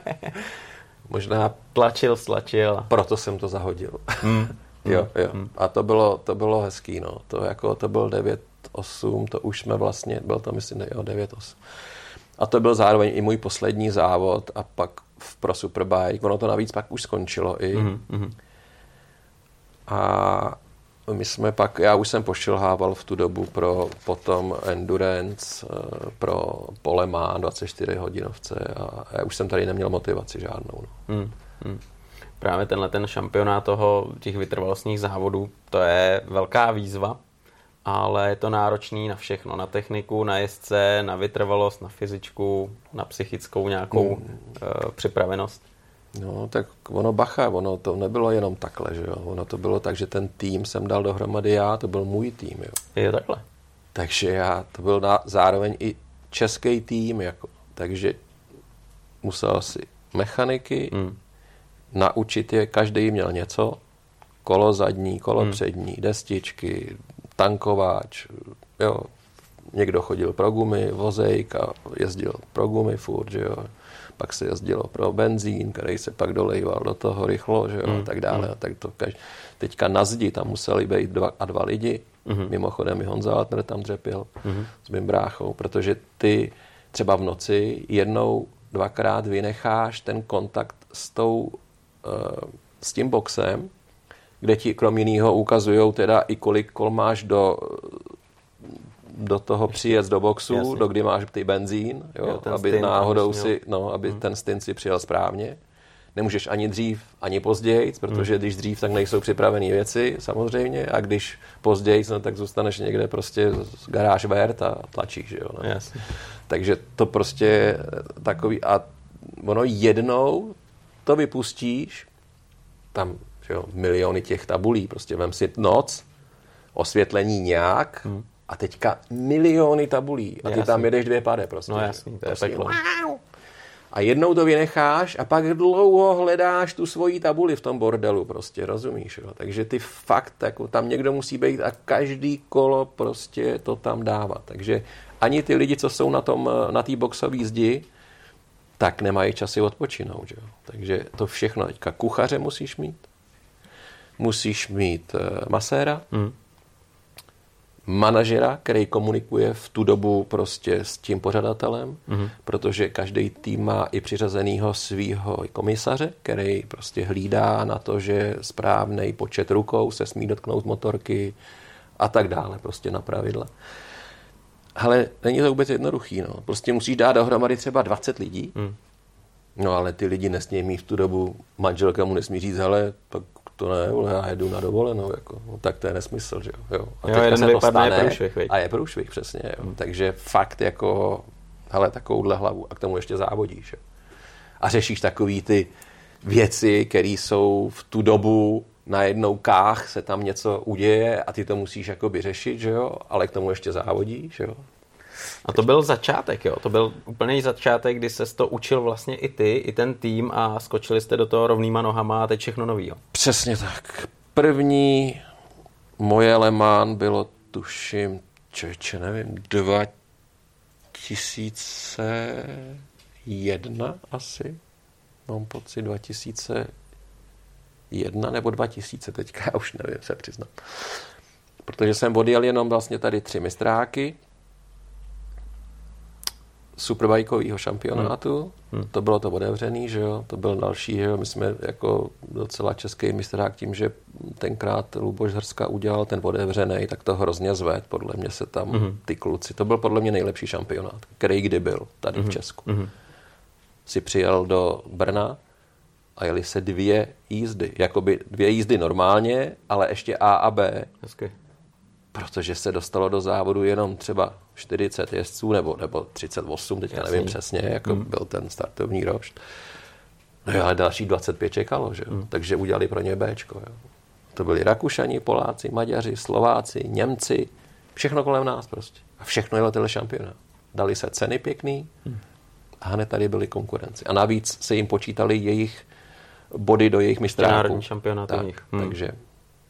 Možná plačil, stlačil. Proto jsem to zahodil. Mm. jo, jo. Mm. A to bylo, to bylo hezký, no. To, jako, to byl 9-8, to už jsme vlastně, byl to myslím, jo, 9-8. A to byl zároveň i můj poslední závod a pak v Pro Superbike. Ono to navíc pak už skončilo i. Mm-hmm. A my jsme pak, já už jsem pošilhával v tu dobu pro potom endurance, eh, pro polema 24 hodinovce a já už jsem tady neměl motivaci žádnou. No. Mm, mm. Právě tenhle ten šampionát toho, těch vytrvalostních závodů, to je velká výzva, ale je to náročný na všechno, na techniku, na jezdce, na vytrvalost, na fyzičku, na psychickou nějakou mm. uh, připravenost. No, tak ono bacha, ono to nebylo jenom takhle, že jo. Ono to bylo tak, že ten tým jsem dal dohromady já, to byl můj tým, jo. Je takhle. Takže já, to byl na, zároveň i český tým, jako. Takže musel si mechaniky, mm. naučit je, každý měl něco, kolo zadní, kolo mm. přední, destičky, tankováč, jo. Někdo chodil pro gumy, vozejk a jezdil pro gumy furt, že jo pak se jezdilo pro benzín, který se pak dolejval do toho rychlo, že jo, mm. a tak dále. Mm. A tak to kaž... Teďka na zdi tam museli být dva a dva lidi. Mm. Mimochodem i Honza Altner tam dřepil mm. s mým bráchou, protože ty třeba v noci jednou, dvakrát vynecháš ten kontakt s tou, uh, s tím boxem, kde ti krom jiného ukazují teda i kolik kol máš do do toho přijet do boxu, Jasně. do kdy máš ty benzín, jo, jo, aby stint, náhodou si, no, aby hmm. ten stint si přijel správně. Nemůžeš ani dřív, ani později, protože hmm. když dřív, tak nejsou připravené věci, samozřejmě, a když později, no, tak zůstaneš někde prostě z garáž vert a tlačíš, jo. No. Jasně. Takže to prostě takový, a ono jednou to vypustíš tam že jo, miliony těch tabulí, prostě vem si noc, osvětlení nějak hmm. A teďka miliony tabulí a ty jasný. tam jedeš dvě pade prostě. No jasný, to je prostě, peklo. Wow. A jednou to vynecháš a pak dlouho hledáš tu svoji tabuli v tom bordelu prostě, rozumíš? Jo? Takže ty fakt, jako, tam někdo musí být a každý kolo prostě to tam dává. Takže ani ty lidi, co jsou na tom, na té boxové zdi, tak nemají časy odpočinout. Jo? Takže to všechno teďka kuchaře musíš mít, musíš mít uh, maséra, mm manažera, který komunikuje v tu dobu prostě s tím pořadatelem, mm-hmm. protože každý tým má i přiřazenýho svého komisaře, který prostě hlídá na to, že správný počet rukou se smí dotknout motorky a tak dále, prostě na pravidla. Ale není to vůbec jednoduchý, no. Prostě musíš dát dohromady třeba 20 lidí, mm. no ale ty lidi nesmí mít v tu dobu, manželka mu nesmí říct, hele, tak to ne, vole, já jedu na dovolenou, jako, no, tak to je nesmysl, že jo. A jo, jeden se to stane, je průšvih, a je průšvih, přesně, jo. Hmm. Takže fakt jako, hele, takovouhle hlavu a k tomu ještě závodíš, jo. A řešíš takový ty věci, které jsou v tu dobu na jednou kách se tam něco uděje a ty to musíš jakoby řešit, že jo, ale k tomu ještě závodíš, jo. A to byl začátek, jo? To byl úplný začátek, kdy se to učil vlastně i ty, i ten tým a skočili jste do toho rovnýma nohama a teď všechno nový, jo? Přesně tak. První moje Lemán bylo, tuším, člověče, nevím, 2001 asi. Mám pocit 2001 nebo 2000 teďka, já už nevím, se přiznám. Protože jsem odjel jenom vlastně tady tři mistráky, superbajkového šampionátu. Hmm. Hmm. To bylo to otevřený, že jo, to byl další, že jo, my jsme jako docela český mistrák tím, že tenkrát Luboš Hrska udělal ten otevřený, tak to hrozně zved, podle mě se tam hmm. ty kluci, to byl podle mě nejlepší šampionát, který kdy byl tady hmm. v Česku. Hmm. Si přijel do Brna a jeli se dvě jízdy, jakoby dvě jízdy normálně, ale ještě A a B. Hezky protože se dostalo do závodu jenom třeba 40 jezdců nebo, nebo 38, teďka Jasný. nevím přesně, jako mm. byl ten startovní rošt. No jo, ale další 25 čekalo, že Mm. takže udělali pro ně Bčko. Jo. To byli Rakušani, Poláci, Maďaři, Slováci, Němci, všechno kolem nás prostě. A všechno jelo tenhle šampionát. Dali se ceny pěkný mm. a hned tady byly konkurenci. A navíc se jim počítali jejich body do jejich mistráků. Národní šampionát tak, hmm. Takže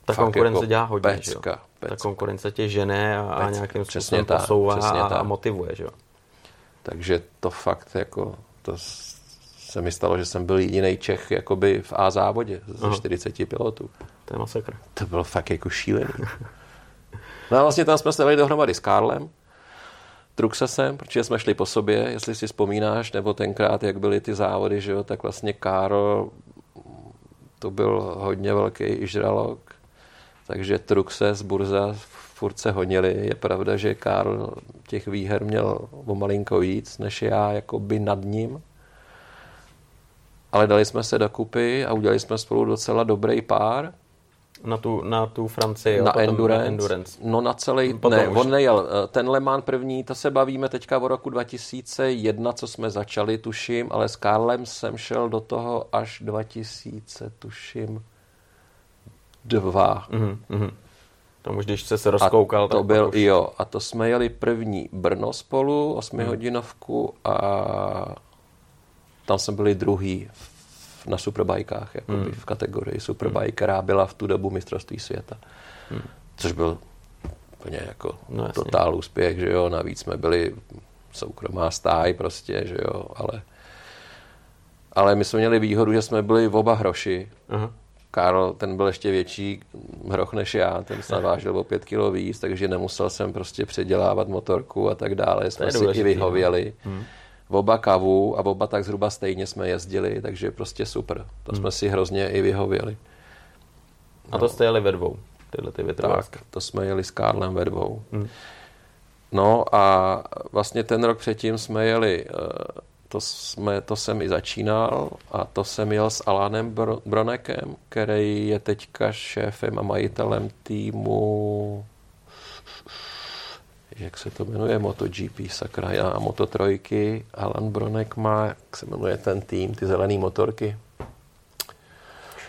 ta konkurence jako dělá hodně, pecka, že jo? Pecka. Ta konkurence tě žene a, a nějakým způsobem tak, posouvá a, a motivuje, že jo? Takže to fakt jako, to se mi stalo, že jsem byl jediný Čech jakoby v A závodě ze Aha. 40 pilotů. To je masakr. To bylo fakt jako šílený. no a vlastně tam jsme se dali dohromady s Karlem, Truxasem, protože jsme šli po sobě, jestli si vzpomínáš, nebo tenkrát, jak byly ty závody, že jo, tak vlastně Karl to byl hodně velký žralok takže Truxes, Burza furt se honili. Je pravda, že Karl těch výher měl o malinko víc, než já jakoby nad ním. Ale dali jsme se dokupy a udělali jsme spolu docela dobrý pár. Na tu, na tu Francii, na, endurance. na endurance. No na celý, Potom ne, už. on nejel. Ten Le Mans první, to se bavíme teďka o roku 2001, co jsme začali, tuším, ale s Karlem jsem šel do toho až 2000, tuším, dva. Mm-hmm. Tomu, když se se rozkoukal. A to byl, už... jo, a to jsme jeli první Brno spolu, osmihodinovku mm. a tam jsme byli druhý na superbajkách, jakoby mm. v kategorii superbike, mm. která byla v tu dobu mistrovství světa. Mm. Což byl úplně jako no, totál úspěch, že jo, navíc jsme byli soukromá stáj prostě, že jo, ale ale my jsme měli výhodu, že jsme byli v oba hroši, uh-huh. Karl, ten byl ještě větší hroch než já, ten snad vážil o pět kilo víc, takže nemusel jsem prostě předělávat motorku a tak dále. Jsme si i vyhověli. No. Hmm. V oba kavu a v oba tak zhruba stejně jsme jezdili, takže prostě super. To hmm. jsme si hrozně i vyhověli. A to jste jeli ve dvou, tyhle ty Tak, to jsme jeli s Karlem ve dvou. Hmm. No a vlastně ten rok předtím jsme jeli uh, to, jsme, to jsem i začínal a to jsem jel s Alanem Bronekem, který je teďka šéfem a majitelem týmu jak se to jmenuje, MotoGP, sakra, já Moto trojky, Alan Bronek má, jak se jmenuje ten tým, ty zelené motorky.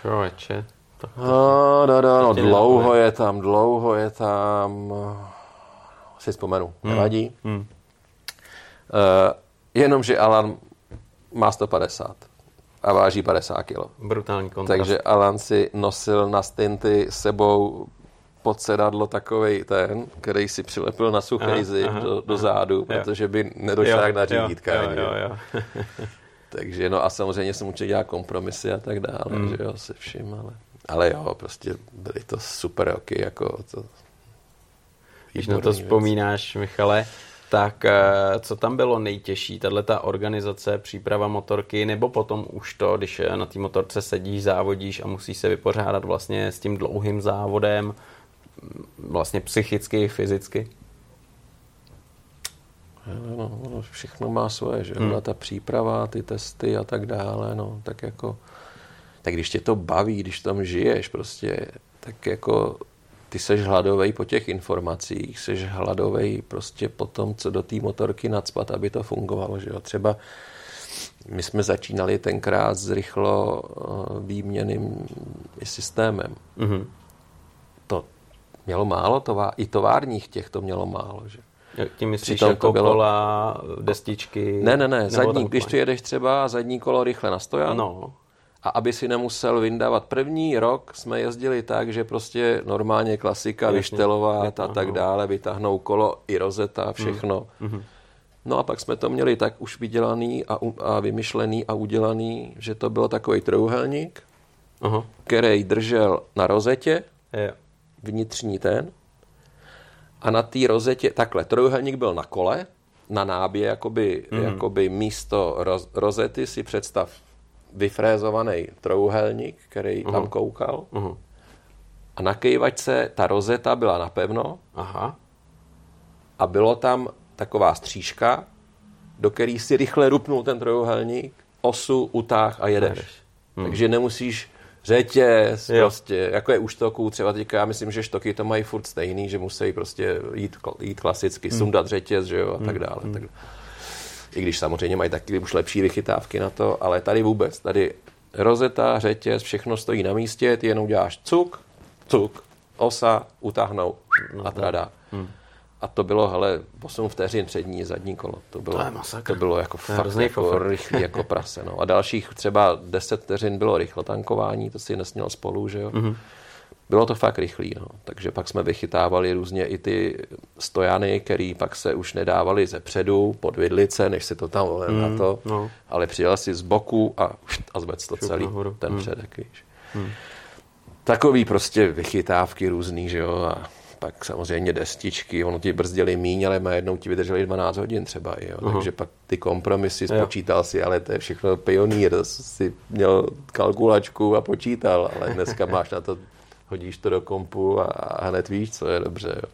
Člověče. No, no, no, no dlouho je tam, dlouho je tam, si vzpomenu, hmm. nevadí. Hmm. Uh, jenomže Alan má 150 a váží 50 kg. Brutální kontrast. Takže Alan si nosil na stinty sebou pod sedadlo takový ten, který si přilepil na suchý zim do, do zádu, protože by nedošel jak na řídítkání. Jo, jo, jo. Takže no a samozřejmě jsem určitě dělal kompromisy a tak dále, mm. že jo, se vším, ale, ale jo, prostě byly to super roky, jako to... Když na to vzpomínáš, Michale, tak eh, co tam bylo nejtěžší, tahle ta organizace, příprava motorky, nebo potom už to, když na té motorce sedíš, závodíš a musíš se vypořádat vlastně s tím dlouhým závodem, vlastně psychicky, fyzicky? No, no, všechno má svoje, že hmm. ta příprava, ty testy a tak dále, no, tak jako, tak když tě to baví, když tam žiješ prostě, tak jako ty seš hladovej po těch informacích, seš hladovej prostě po tom, co do té motorky nadspat, aby to fungovalo, že jo. Třeba my jsme začínali tenkrát s rychlo eh, výměným systémem. Mm-hmm. To mělo málo, tová, i továrních těch to mělo málo, že tím myslíš Přitom jako to bylo... kola, destičky? Ne, ne, ne, zadní, když tu jedeš třeba zadní kolo rychle na stojan, no. A aby si nemusel vyndávat první rok, jsme jezdili tak, že prostě normálně klasika, vyštelovat a tak dále, vytáhnou kolo i rozeta, všechno. Mm. No a pak jsme to měli tak už vydělaný a, a vymyšlený a udělaný, že to bylo takový trouhelník, Aha. který držel na rozetě, je. vnitřní ten, a na té rozetě, takhle, trojuhelník byl na kole, na nábě, jakoby, mm. jakoby místo roz, rozety si představ vyfrézovaný trojuhelník, který uh-huh. tam koukal. Uh-huh. A na kejvačce ta rozeta byla napevno. Aha. A bylo tam taková střížka, do který si rychle rupnul ten trojuhelník, osu, utáh a jedeš. Hmm. Takže nemusíš řetěz, jo. prostě, jako je u štoků, třeba teďka já myslím, že štoky to mají furt stejný, že musí prostě jít, jít klasicky, hmm. sundat řetěz, že jo, a tak dále. Hmm. Tak, I když samozřejmě mají taky už lepší vychytávky na to, ale tady vůbec, tady rozeta, řetěz, všechno stojí na místě, ty jenom děláš cuk, cuk, osa, utáhnou a trada. Hmm. A to bylo, hele, 8 vteřin přední, zadní kolo. To bylo, to, to bylo jako to fakt jako rychlý jako prase. No. A dalších třeba 10 vteřin bylo rychlo tankování, to si nesměl spolu, že jo. Mm-hmm. Bylo to fakt rychlý, no. takže pak jsme vychytávali různě i ty stojany, které pak se už nedávali ze předu, pod vidlice, než si to tam mm, na to, no. ale přijel si z boku a, a zbec to celý, nahoru. ten mm. předek, víš. Mm. Takový prostě vychytávky různý, že jo, a pak samozřejmě destičky, ono ti brzdili míň, ale jednou ti vydrželi 12 hodin třeba, jo. Uh-huh. takže pak ty kompromisy spočítal si, ale to je všechno pionýr, si měl kalkulačku a počítal, ale dneska máš na to, hodíš to do kompu a hned víš, co je dobře, jo.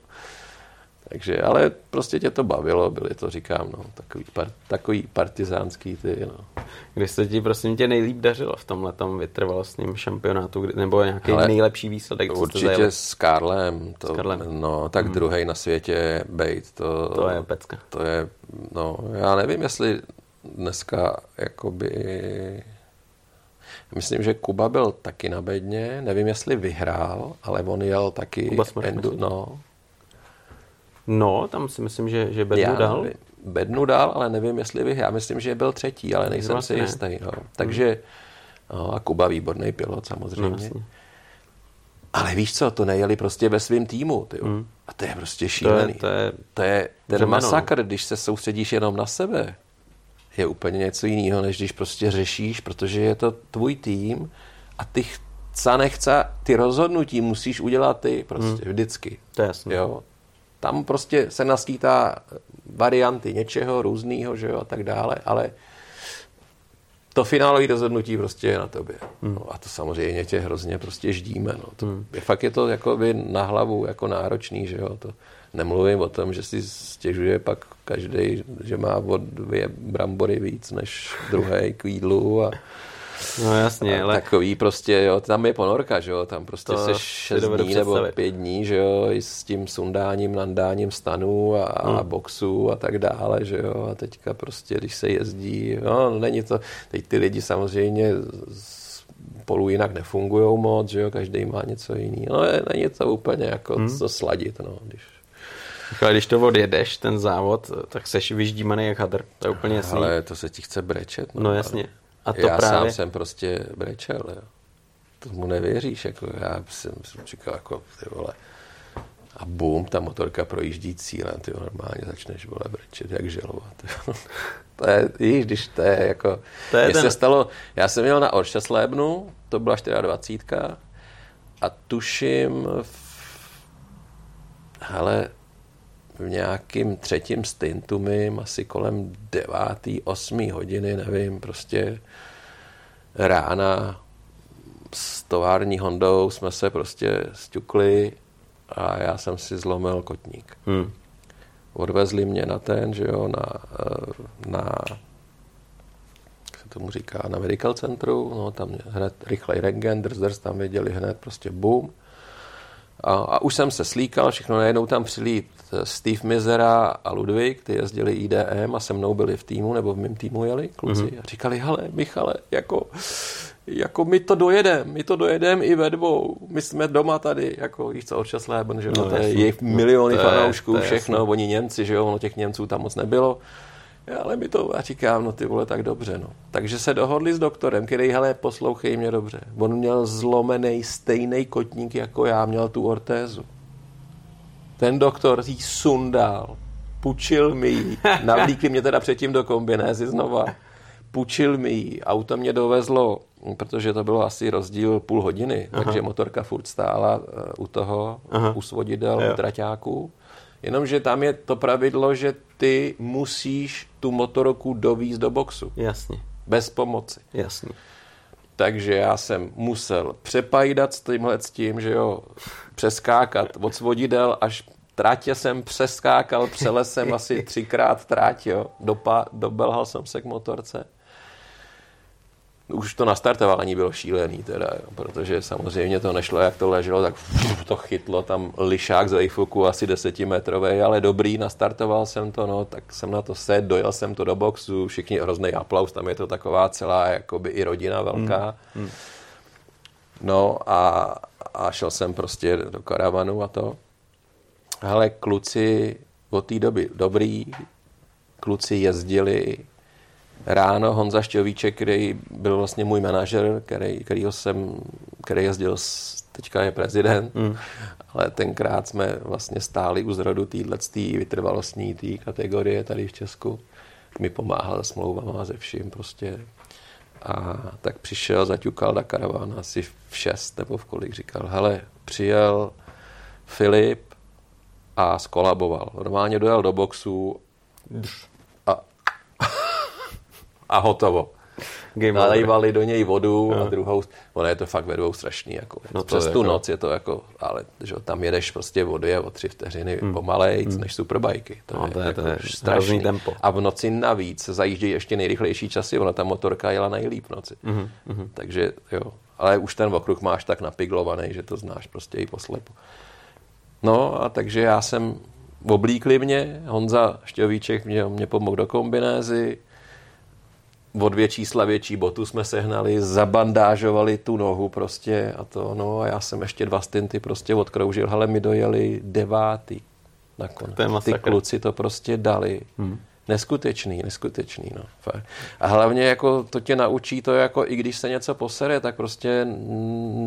Takže, ale prostě tě to bavilo, byly to, říkám, no, takový, par, takový partizánský ty, no. Kdy se ti, prosím tě, nejlíp dařilo v tomhle tom vytrvalostním šampionátu, nebo nějaký ale nejlepší výsledek? Určitě s Karlem, to, s Karlem. no, tak hmm. druhý na světě, Bejt, to, to je pecka. To je, no, já nevím, jestli dneska, jakoby, Myslím, že Kuba byl taky na bedně, nevím, jestli vyhrál, ale on jel taky... Kuba endu, no, No, tam si myslím, že, že Bednu Já dal. Nevím. Bednu dal, ale nevím, jestli bych. Já myslím, že byl třetí, ale nejsem vlastně. si jistý. No. Takže no, a Kuba výborný pilot samozřejmě. No, ale víš co, to nejeli prostě ve svém týmu. Tyjo. Mm. A to je prostě šílený. To je, to je, to je ten masakr, když se soustředíš jenom na sebe. Je úplně něco jiného, než když prostě řešíš, protože je to tvůj tým a ty chce nechce, ty rozhodnutí musíš udělat ty prostě mm. vždycky. To je jasné. Jo? Tam prostě se naskýtá varianty něčeho různého, že jo, a tak dále, ale to finálové rozhodnutí prostě je na tobě. Hmm. No, a to samozřejmě tě hrozně prostě ždíme. No. To, hmm. je, fakt je to jako by na hlavu jako náročný, že jo. To, nemluvím o tom, že si stěžuje pak každý, že má od dvě brambory víc než druhý k jídlu a No jasně, ale... Takový prostě, jo, tam je ponorka, že jo, tam prostě se šest dní nebo pět dní, že jo, i s tím sundáním, nandáním stanů a, hmm. a boxů a tak dále, že jo, a teďka prostě, když se jezdí, no, není to, teď ty lidi samozřejmě spolu jinak nefungují moc, že jo, každý má něco jiný. No není to úplně jako hmm. co sladit, no, když ale když to odjedeš, ten závod, tak seš vyždímaný jak hadr. To je úplně jasný. Ale to se ti chce brečet. No, no jasně. A to já právě... sám jsem prostě brečel, jo. Tomu nevěříš, jako já jsem, jsem říkal, jako, ty vole, a bum, ta motorka projíždí cílem, ty normálně začneš, vole, brečet, jak želovat. to je, víš, když to je jako, to je ten... se stalo, já jsem měl na Oršaslébnu, to byla 24 a tuším, v, hele, v nějakým třetím stintu mým, asi kolem devátý, osmý hodiny, nevím, prostě rána s tovární Hondou jsme se prostě stukli a já jsem si zlomil kotník. Hmm. Odvezli mě na ten, že jo, na, na jak se tomu říká, na medical centru, no tam hned rychlej rengen, drz, drz, tam viděli hned prostě boom. A, a už jsem se slíkal, všechno najednou tam přilít Steve Mizera a Ludvík, ty jezdili IDM a se mnou byli v týmu, nebo v mém týmu jeli kluci mm-hmm. a říkali, hele, Michale, jako, jako my to dojedem, my to dojedem i ve dvou, my jsme doma tady, jako víš co, Orčas Leben, že no, to je jejich miliony no, fanoušků, všechno, jasný. oni Němci, že jo, ono těch Němců tam moc nebylo. Ale mi to, a říkám, no ty vole, tak dobře, no. Takže se dohodli s doktorem, který, hele, poslouchej mě dobře. On měl zlomený stejný kotník, jako já měl tu ortézu. Ten doktor jí sundal, pučil mi ji, navlíkli mě teda předtím do kombinézy znova, pučil mi ji, auto mě dovezlo, protože to bylo asi rozdíl půl hodiny, Aha. takže motorka furt stála eh, u toho, Aha. u svodidel, jo. u traťáků. Jenomže tam je to pravidlo, že ty musíš tu motorku dovízt do boxu. Jasně. Bez pomoci. Jasně. Takže já jsem musel přepajdat s tímhle s tím, že jo, přeskákat od svodidel až tratě jsem přeskákal, přelesem asi třikrát tráť, jo. Dopa, dobelhal jsem se k motorce už to nastartování bylo šílený teda, jo, protože samozřejmě to nešlo, jak to leželo, tak to chytlo tam lišák z Eifuku asi desetimetrový, ale dobrý, nastartoval jsem to, no, tak jsem na to set, dojel jsem to do boxu, všichni hrozný aplaus, tam je to taková celá, jakoby i rodina velká. Mm. No a, a šel jsem prostě do karavanu a to. Ale kluci od té doby dobrý, kluci jezdili, ráno Honza Šťovíček, který byl vlastně můj manažer, který, kterýho jsem, který jezdil, s, teďka je prezident, mm. ale tenkrát jsme vlastně stáli u zrodu téhle vytrvalostní té kategorie tady v Česku. Mi pomáhal s smlouvama a ze vším prostě. A tak přišel, zaťukal na karavan asi v šest nebo v kolik, říkal, hele, přijel Filip a skolaboval. Normálně dojel do boxu a hotovo. Game Nalejvali do něj vodu no. a druhou, ono je to fakt ve dvou strašný, jako, no přes tu jako... noc je to jako, ale že, tam jedeš prostě vody je o tři vteřiny hmm. pomalejc hmm. než superbajky. To, no, je, to je, jako to je strašný tempo. A v noci navíc zajíždějí ještě nejrychlejší časy, ona ta motorka jela nejlíp v noci. Hmm. Takže jo, ale už ten okruh máš tak napiglovaný, že to znáš prostě i poslepu. No a takže já jsem oblíkli mě, Honza Šťovíček mě, mě pomohl do kombinézy, o dvě čísla větší botu jsme sehnali, zabandážovali tu nohu prostě a to, no a já jsem ještě dva stinty prostě odkroužil, ale mi dojeli devátý nakonec. Ty kluci to prostě dali. Hmm. Neskutečný, neskutečný, no. Fakt. A hlavně jako to tě naučí to, jako i když se něco posere, tak prostě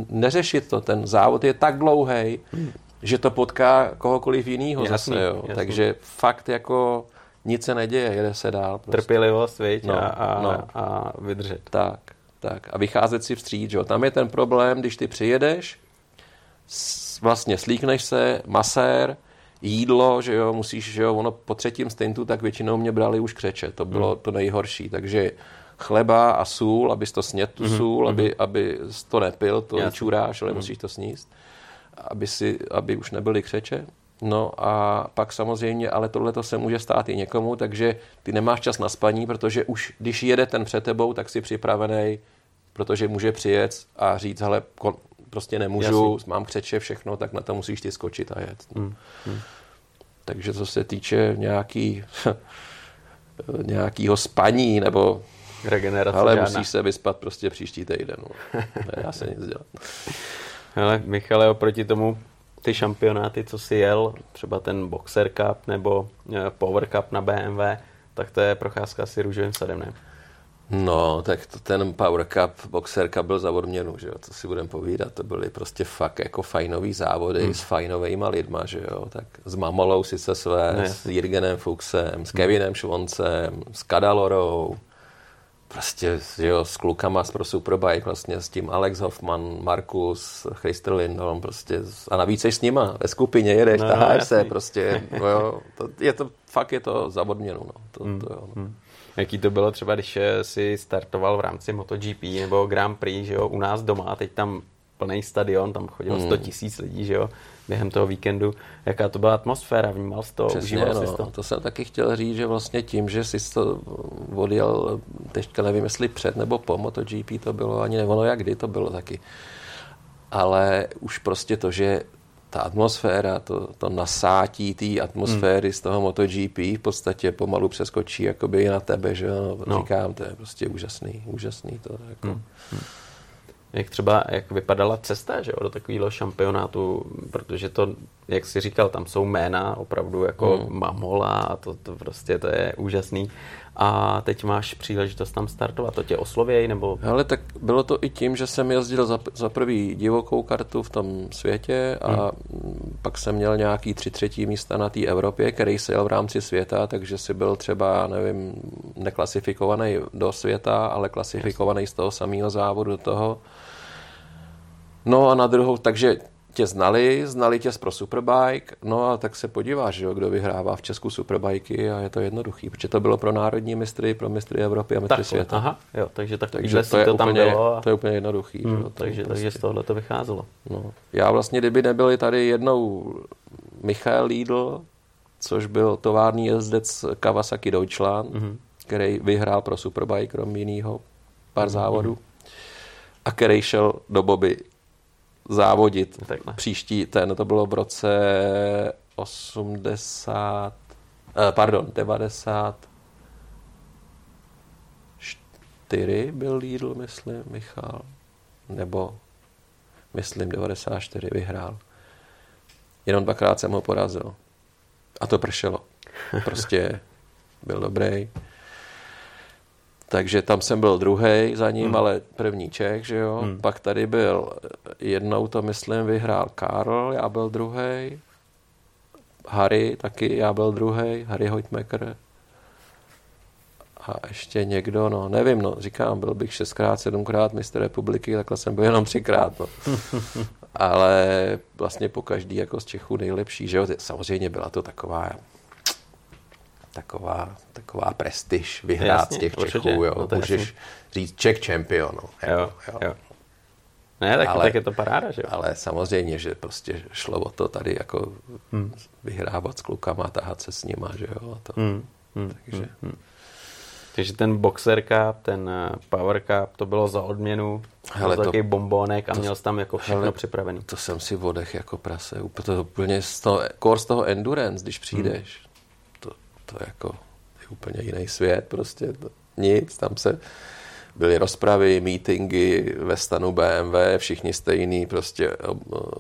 neřešit to. Ten závod je tak dlouhý, hmm. Že to potká kohokoliv jiného zase, jo. Jasný. Takže fakt jako nic se neděje, jede se dál. Prostě. Trpělivost, viď, no, a, a, no. a vydržet. Tak, tak. A vycházet si vstříc, jo. Tam je ten problém, když ty přijedeš, vlastně slíkneš se, masér, jídlo, že jo, musíš, že jo, ono po třetím stintu, tak většinou mě brali už křeče, to bylo hmm. to nejhorší, takže chleba a sůl, abys to snět tu hmm. sůl, hmm. aby, aby to nepil, to čuráš, ale hmm. musíš to sníst, aby, si, aby už nebyly křeče. No a pak samozřejmě, ale tohle to se může stát i někomu, takže ty nemáš čas na spaní, protože už když jede ten před tebou, tak si připravený, protože může přijet a říct, hele, prostě nemůžu, Jasný. mám křeče, všechno, tak na to musíš ty skočit a jet. Hmm. Hmm. Takže co se týče nějaký, nějakýho spaní nebo regenerace Ale žádná. musíš se vyspat prostě příští týden. No. Já se nic dělat. Hele, Michale, oproti tomu ty šampionáty, co si jel, třeba ten Boxer Cup nebo eh, Power Cup na BMW, tak to je procházka asi růžovým sadem, ne? No, tak to ten Power Cup, Boxer Cup byl za odměnu, že jo, to si budeme povídat, to byly prostě fakt jako fajnový závody hmm. s fajnovejma lidma, že jo, tak s Mamolou sice své, ne. s Jirgenem Fuchsem, s Kevinem Švoncem, s Kadalorou, prostě jo, s klukama z Pro Superbike, vlastně s tím Alex Hoffman, Markus, Christer Lindholm, prostě, a navíc jsi s nima, ve skupině jedeš, no, taháš se, prostě, no jo, to, je to, fakt je to za odměnu, no, to, hmm. to jo, no. Hmm. Jaký to bylo třeba, když si startoval v rámci MotoGP nebo Grand Prix, že jo, u nás doma, teď tam plný stadion, tam chodilo 100 hmm. tisíc lidí, že jo, během toho víkendu. Jaká to byla atmosféra, vnímal jsi to, Přesně, užíval no, jsi to? To jsem taky chtěl říct, že vlastně tím, že jsi to odjel, teďka nevím, jestli před nebo po MotoGP to bylo, ani nevono jak kdy to bylo taky. Ale už prostě to, že ta atmosféra, to, to nasátí té atmosféry hmm. z toho MotoGP v podstatě pomalu přeskočí jakoby i na tebe, že jo, no. říkám, to je prostě úžasný, úžasný to jako. Hmm. Hmm. Jak třeba, jak vypadala cesta, že jo, do takového šampionátu, protože to, jak jsi říkal, tam jsou jména opravdu jako hmm. Mamola a to, to prostě to je úžasný a teď máš příležitost tam startovat. To tě oslověj, nebo... Ale tak bylo to i tím, že jsem jezdil za, za prvý divokou kartu v tom světě a hmm. pak jsem měl nějaký tři třetí místa na té Evropě, který se jel v rámci světa, takže si byl třeba, nevím, neklasifikovaný do světa, ale klasifikovaný yes. z toho samého závodu do toho. No a na druhou, takže tě znali, znali tě z pro Superbike, no a tak se podíváš, jo, kdo vyhrává v Česku Superbajky a je to jednoduchý, protože to bylo pro národní mistry, pro mistry Evropy a mistry světa. Aha, jo, takže tak takže to, je to úplně, tam bylo. A... To je úplně jednoduchý. Hmm, jo, takže, prostě. takže z tohle to vycházelo. No. Já vlastně, kdyby nebyli tady jednou Michael Lidl, což byl tovární jezdec Kawasaki Deutschland, mm-hmm. který vyhrál pro Superbike, krom jiného, pár mm-hmm. závodů, a který šel do Bobby závodit Takhle. příští, ten to bylo v roce 80, eh, pardon, 94 byl Lidl, myslím, Michal, nebo myslím 94 vyhrál. Jenom dvakrát jsem ho porazil. A to pršelo. Prostě byl dobrý. Takže tam jsem byl druhý za ním, hmm. ale první Čech, že jo. Hmm. Pak tady byl, jednou to myslím vyhrál Karl, já byl druhý. Harry taky, já byl druhý, Harry Hoytmaker. A ještě někdo, no nevím, no říkám, byl bych šestkrát, sedmkrát mistr republiky, takhle jsem byl jenom třikrát, no. Ale vlastně po každý jako z Čechů nejlepší, že jo. Samozřejmě byla to taková taková, taková prestiž vyhrát jasně, z těch určitě, Čechů. Jo. No Můžeš jasně. říct Czech champion. No. Jako, jo, jo. jo. Ne, tak, ale, tak je to paráda, že jo? Ale samozřejmě, že prostě šlo o to tady jako hmm. vyhrávat s klukama, tahat se s nima, že jo? To, hmm. Hmm. Takže... Hmm. hmm. Takže ten Boxer Cup, ten eh, Power Cup, to bylo za odměnu, hele, to takový bombónek a to, měl jsi tam jako všechno hele, připravený. To jsem si vodech jako prase, úplně, úplně z toho, z toho endurance, když přijdeš, hmm to jako je úplně jiný svět, prostě to, nic, tam se byly rozpravy, meetingy ve stanu BMW, všichni stejný, prostě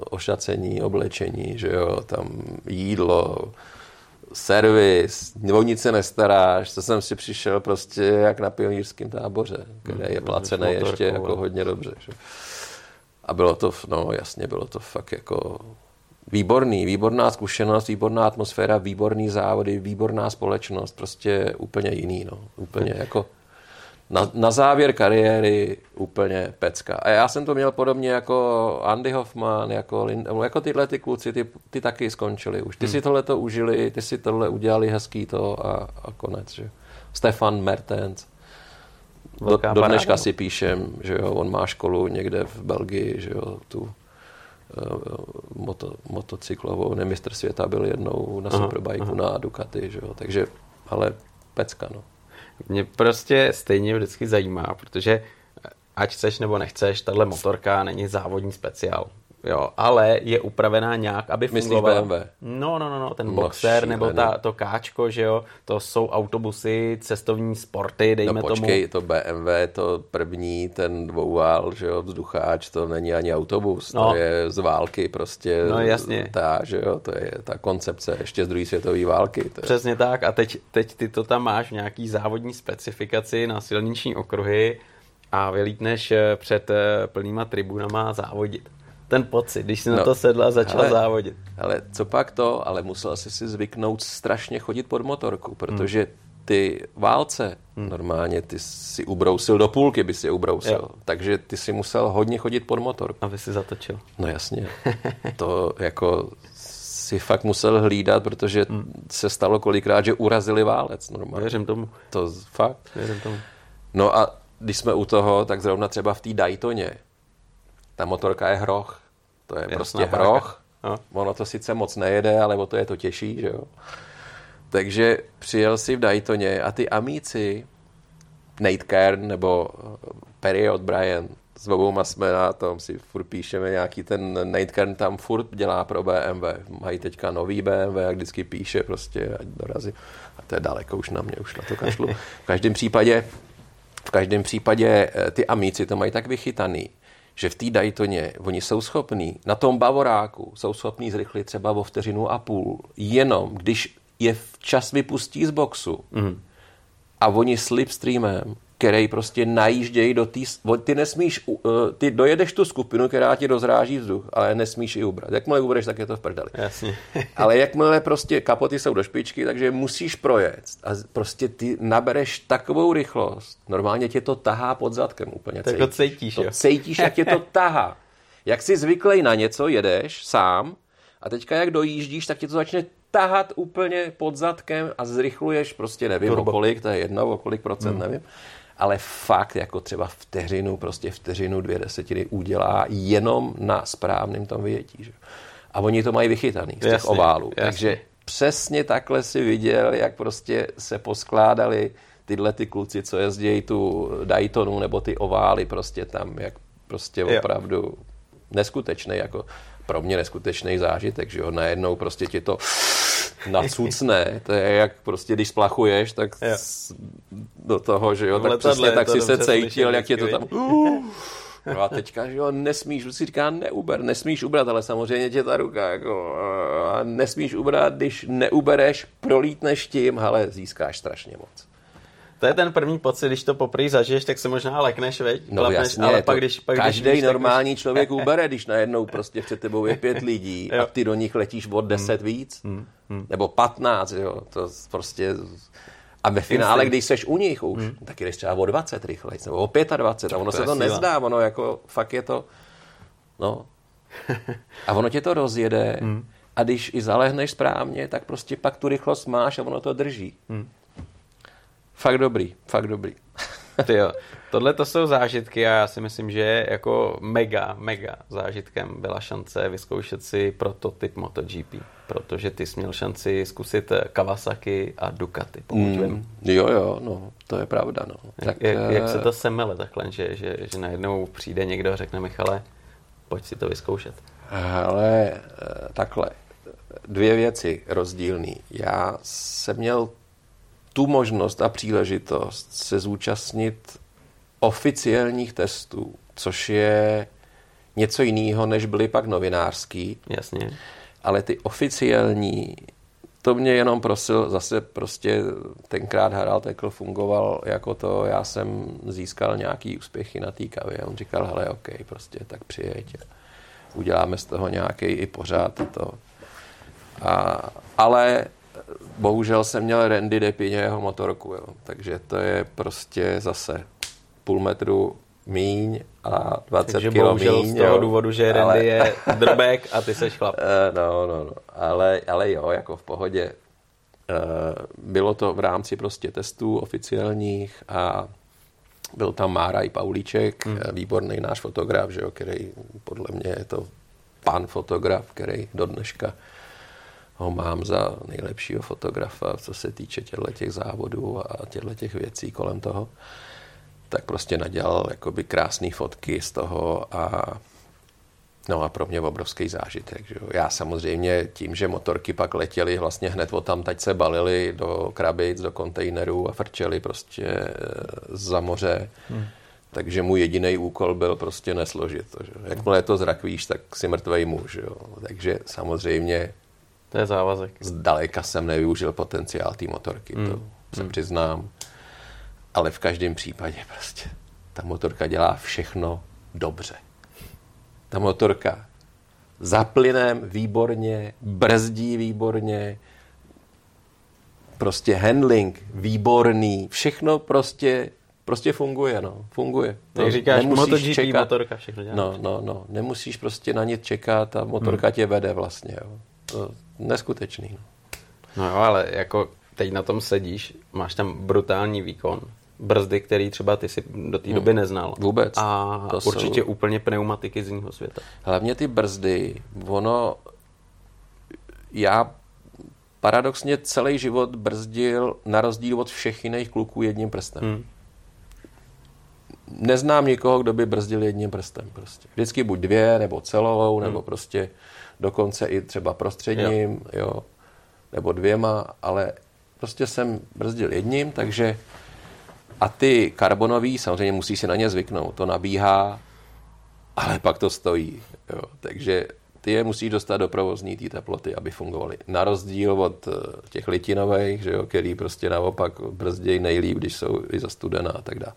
ošacení, oblečení, že jo, tam jídlo, servis, o nic se nestaráš, to jsem si přišel prostě jak na pionýrském táboře, kde je placené ještě jako hodně dobře. Že? A bylo to, no jasně, bylo to fakt jako výborný, výborná zkušenost, výborná atmosféra, výborný závody, výborná společnost, prostě úplně jiný, no. Úplně jako na, na závěr kariéry úplně pecka. A já jsem to měl podobně jako Andy Hoffman, jako, jako tyhle ty kluci, ty, ty taky skončili už. Ty hmm. si tohle to užili, ty si tohle udělali hezký to a, a konec. Že? Stefan Mertens. Do, do dneška si píšem, že jo, on má školu někde v Belgii, že jo, tu moto, motocyklovou, ne mistr světa byl jednou na Superbike na Ducati, že jo, takže, ale pecka, no. Mě prostě stejně vždycky zajímá, protože ať chceš nebo nechceš, tahle motorka není závodní speciál. Jo, ale je upravená nějak, aby fungovala. BMW? No, no, no, no ten no, boxer šílený. nebo ta, to káčko, že jo, to jsou autobusy, cestovní sporty, dejme no, počkej, tomu. to BMW, to první, ten dvouvál, že jo, vzducháč, to není ani autobus, no. to je z války prostě. No jasně. Ta, že jo, to je ta koncepce ještě z druhé světové války. To je... Přesně tak a teď, teď ty to tam máš v nějaký závodní specifikaci na silniční okruhy a vylítneš eh, před eh, plnýma tribunama závodit ten pocit, když si no, na to sedla a začala ale, závodit. Ale co pak to, ale musel jsi si zvyknout strašně chodit pod motorku, protože hmm. ty válce hmm. normálně ty si ubrousil do půlky, by si je ubrousil. Jo. Takže ty si musel hodně chodit pod motorku. Aby si zatočil. No jasně. to jako si fakt musel hlídat, protože hmm. se stalo kolikrát, že urazili válec normálně. Věřím tomu. To fakt. Věřím tomu. No a když jsme u toho, tak zrovna třeba v té Daytoně, ta motorka je hroch. To je Jasná prostě hroch. No. Ono to sice moc nejede, ale o to je to těžší, že jo. Takže přijel si v Daytoně a ty amíci, Nate Kern nebo eh, Perry O'Brien, s obouma jsme na tom, si furt píšeme nějaký ten Nate Kern tam furt dělá pro BMW. Mají teďka nový BMW a vždycky píše prostě, ať dorazí. A to je daleko už na mě, už na to kašlu. V každém případě, v každém případě eh, ty amíci to mají tak vychytaný, že v té Daytoně oni jsou schopní, na tom Bavoráku jsou schopní zrychlit třeba o vteřinu a půl, jenom když je včas vypustí z boxu mm. a oni slipstreamem který prostě najíždějí do té... Ty nesmíš, uh, ty dojedeš tu skupinu, která ti rozráží vzduch, ale nesmíš i ubrat. Jakmile ubereš, tak je to v prdeli. Jasně. ale jakmile prostě kapoty jsou do špičky, takže musíš projet a prostě ty nabereš takovou rychlost, normálně tě to tahá pod zadkem úplně. Tak to cítíš, to jo? cítíš, jak tě to tahá. Jak jsi zvyklý na něco, jedeš sám a teďka jak dojíždíš, tak tě to začne tahat úplně pod zadkem a zrychluješ prostě nevím Turbo. o kolik, to je jedno, o kolik procent, hmm. nevím ale fakt jako třeba vteřinu, prostě vteřinu, dvě desetiny udělá jenom na správném tom vyjetí. Že? A oni to mají vychytaný z těch jasně, oválů. Jasně. Takže přesně takhle si viděl, jak prostě se poskládali tyhle ty kluci, co jezdí tu Daytonu nebo ty ovály prostě tam, jak prostě jo. opravdu neskutečný, jako pro mě neskutečný zážitek, že jo, najednou prostě ti to nacucne, to je jak prostě, když splachuješ, tak jo. do toho, že jo, tak přesně tak si se cítil, jak je to tam... No a teďka, že jo, nesmíš, si říká neuber, nesmíš ubrat, ale samozřejmě tě ta ruka, jako, a nesmíš ubrat, když neubereš, prolítneš tím, ale získáš strašně moc. To je ten první pocit, když to poprvé zažiješ, tak se možná lekneš, veď? No Klapneš, jasně, ale pak, když, pak, každý když normální tak člověk ubere, když najednou prostě před tebou je pět lidí a ty do nich letíš od deset hmm. víc, hmm. Hmm. nebo patnáct, jo, to prostě... A ve finále, když seš u nich už, hmm. tak jdeš třeba o 20 rychleji, nebo o 25 a ono to se to síla. nezdá, ono jako fakt je to, no. A ono tě to rozjede hmm. a když i zalehneš správně, tak prostě pak tu rychlost máš a ono to drží. Hmm. Fakt dobrý, fakt dobrý. Ty jo. Tohle to jsou zážitky a já si myslím, že jako mega, mega zážitkem byla šance vyzkoušet si prototyp MotoGP, protože ty jsi měl šanci zkusit Kawasaki a Ducati, pokud mm, vím. Jo, jo, no, to je pravda, no. Tak, jak, jak, jak se to semele takhle, že, že, že najednou přijde někdo a řekne Michale, pojď si to vyzkoušet. Ale eh, takhle, dvě věci rozdílný. Já jsem měl tu možnost a příležitost se zúčastnit oficiálních testů, což je něco jiného, než byly pak novinářský. Jasně. Ale ty oficiální, to mě jenom prosil, zase prostě tenkrát Harald Ekl fungoval jako to, já jsem získal nějaký úspěchy na té kavě. On říkal, hele, OK, prostě tak přijeď. Uděláme z toho nějaký i pořád to. A, ale bohužel jsem měl Randy Depině jeho motorku, jo. takže to je prostě zase půl metru míň a 20 takže kilo bohužel míň. z toho jo. důvodu, že Randy ale... je drbek a ty seš chlap. Eh, no, no, no, ale, ale jo, jako v pohodě. Eh, bylo to v rámci prostě testů oficiálních a byl tam Mára i Paulíček, hmm. výborný náš fotograf, že jo, který podle mě je to pan fotograf, který do dneška ho mám za nejlepšího fotografa, co se týče těchto těch závodů a těchto těch věcí kolem toho, tak prostě nadělal jakoby krásné fotky z toho a No a pro mě obrovský zážitek. Že jo. Já samozřejmě tím, že motorky pak letěly vlastně hned o tam, teď se balily do krabic, do kontejnerů a frčely prostě eh, za moře. Hmm. Takže můj jediný úkol byl prostě nesložit to. Že? Jakmile to zrakvíš, tak si mrtvej muž. Jo. Takže samozřejmě to je závazek. Zdaleka jsem nevyužil potenciál té motorky, hmm. to se hmm. přiznám. Ale v každém případě prostě ta motorka dělá všechno dobře. Ta motorka za plynem výborně, brzdí výborně, prostě handling výborný, všechno prostě prostě funguje, no, funguje. Tak říkáš, MotoGP čekat, motorka všechno dělá. No, no, no, nemusíš prostě na ně čekat a motorka hmm. tě vede vlastně, jo. To neskutečný. No. no jo, ale jako teď na tom sedíš, máš tam brutální výkon, brzdy, který třeba ty si do té hmm. doby neznal. Vůbec. A to určitě jsou... úplně pneumatiky z jiného světa. Hlavně ty brzdy, ono, já paradoxně celý život brzdil na rozdíl od všech jiných kluků jedním prstem. Hmm. Neznám nikoho, kdo by brzdil jedním prstem. Prostě. Vždycky buď dvě, nebo celou, hmm. nebo prostě dokonce i třeba prostředním, jo. jo, nebo dvěma, ale prostě jsem brzdil jedním, takže a ty karbonový, samozřejmě musí si na ně zvyknout, to nabíhá, ale pak to stojí, jo, takže ty je musí dostat do provozní té teploty, aby fungovaly. Na rozdíl od eh, těch litinových, že jo, který prostě naopak brzdějí nejlíp, když jsou i za studená a tak dále.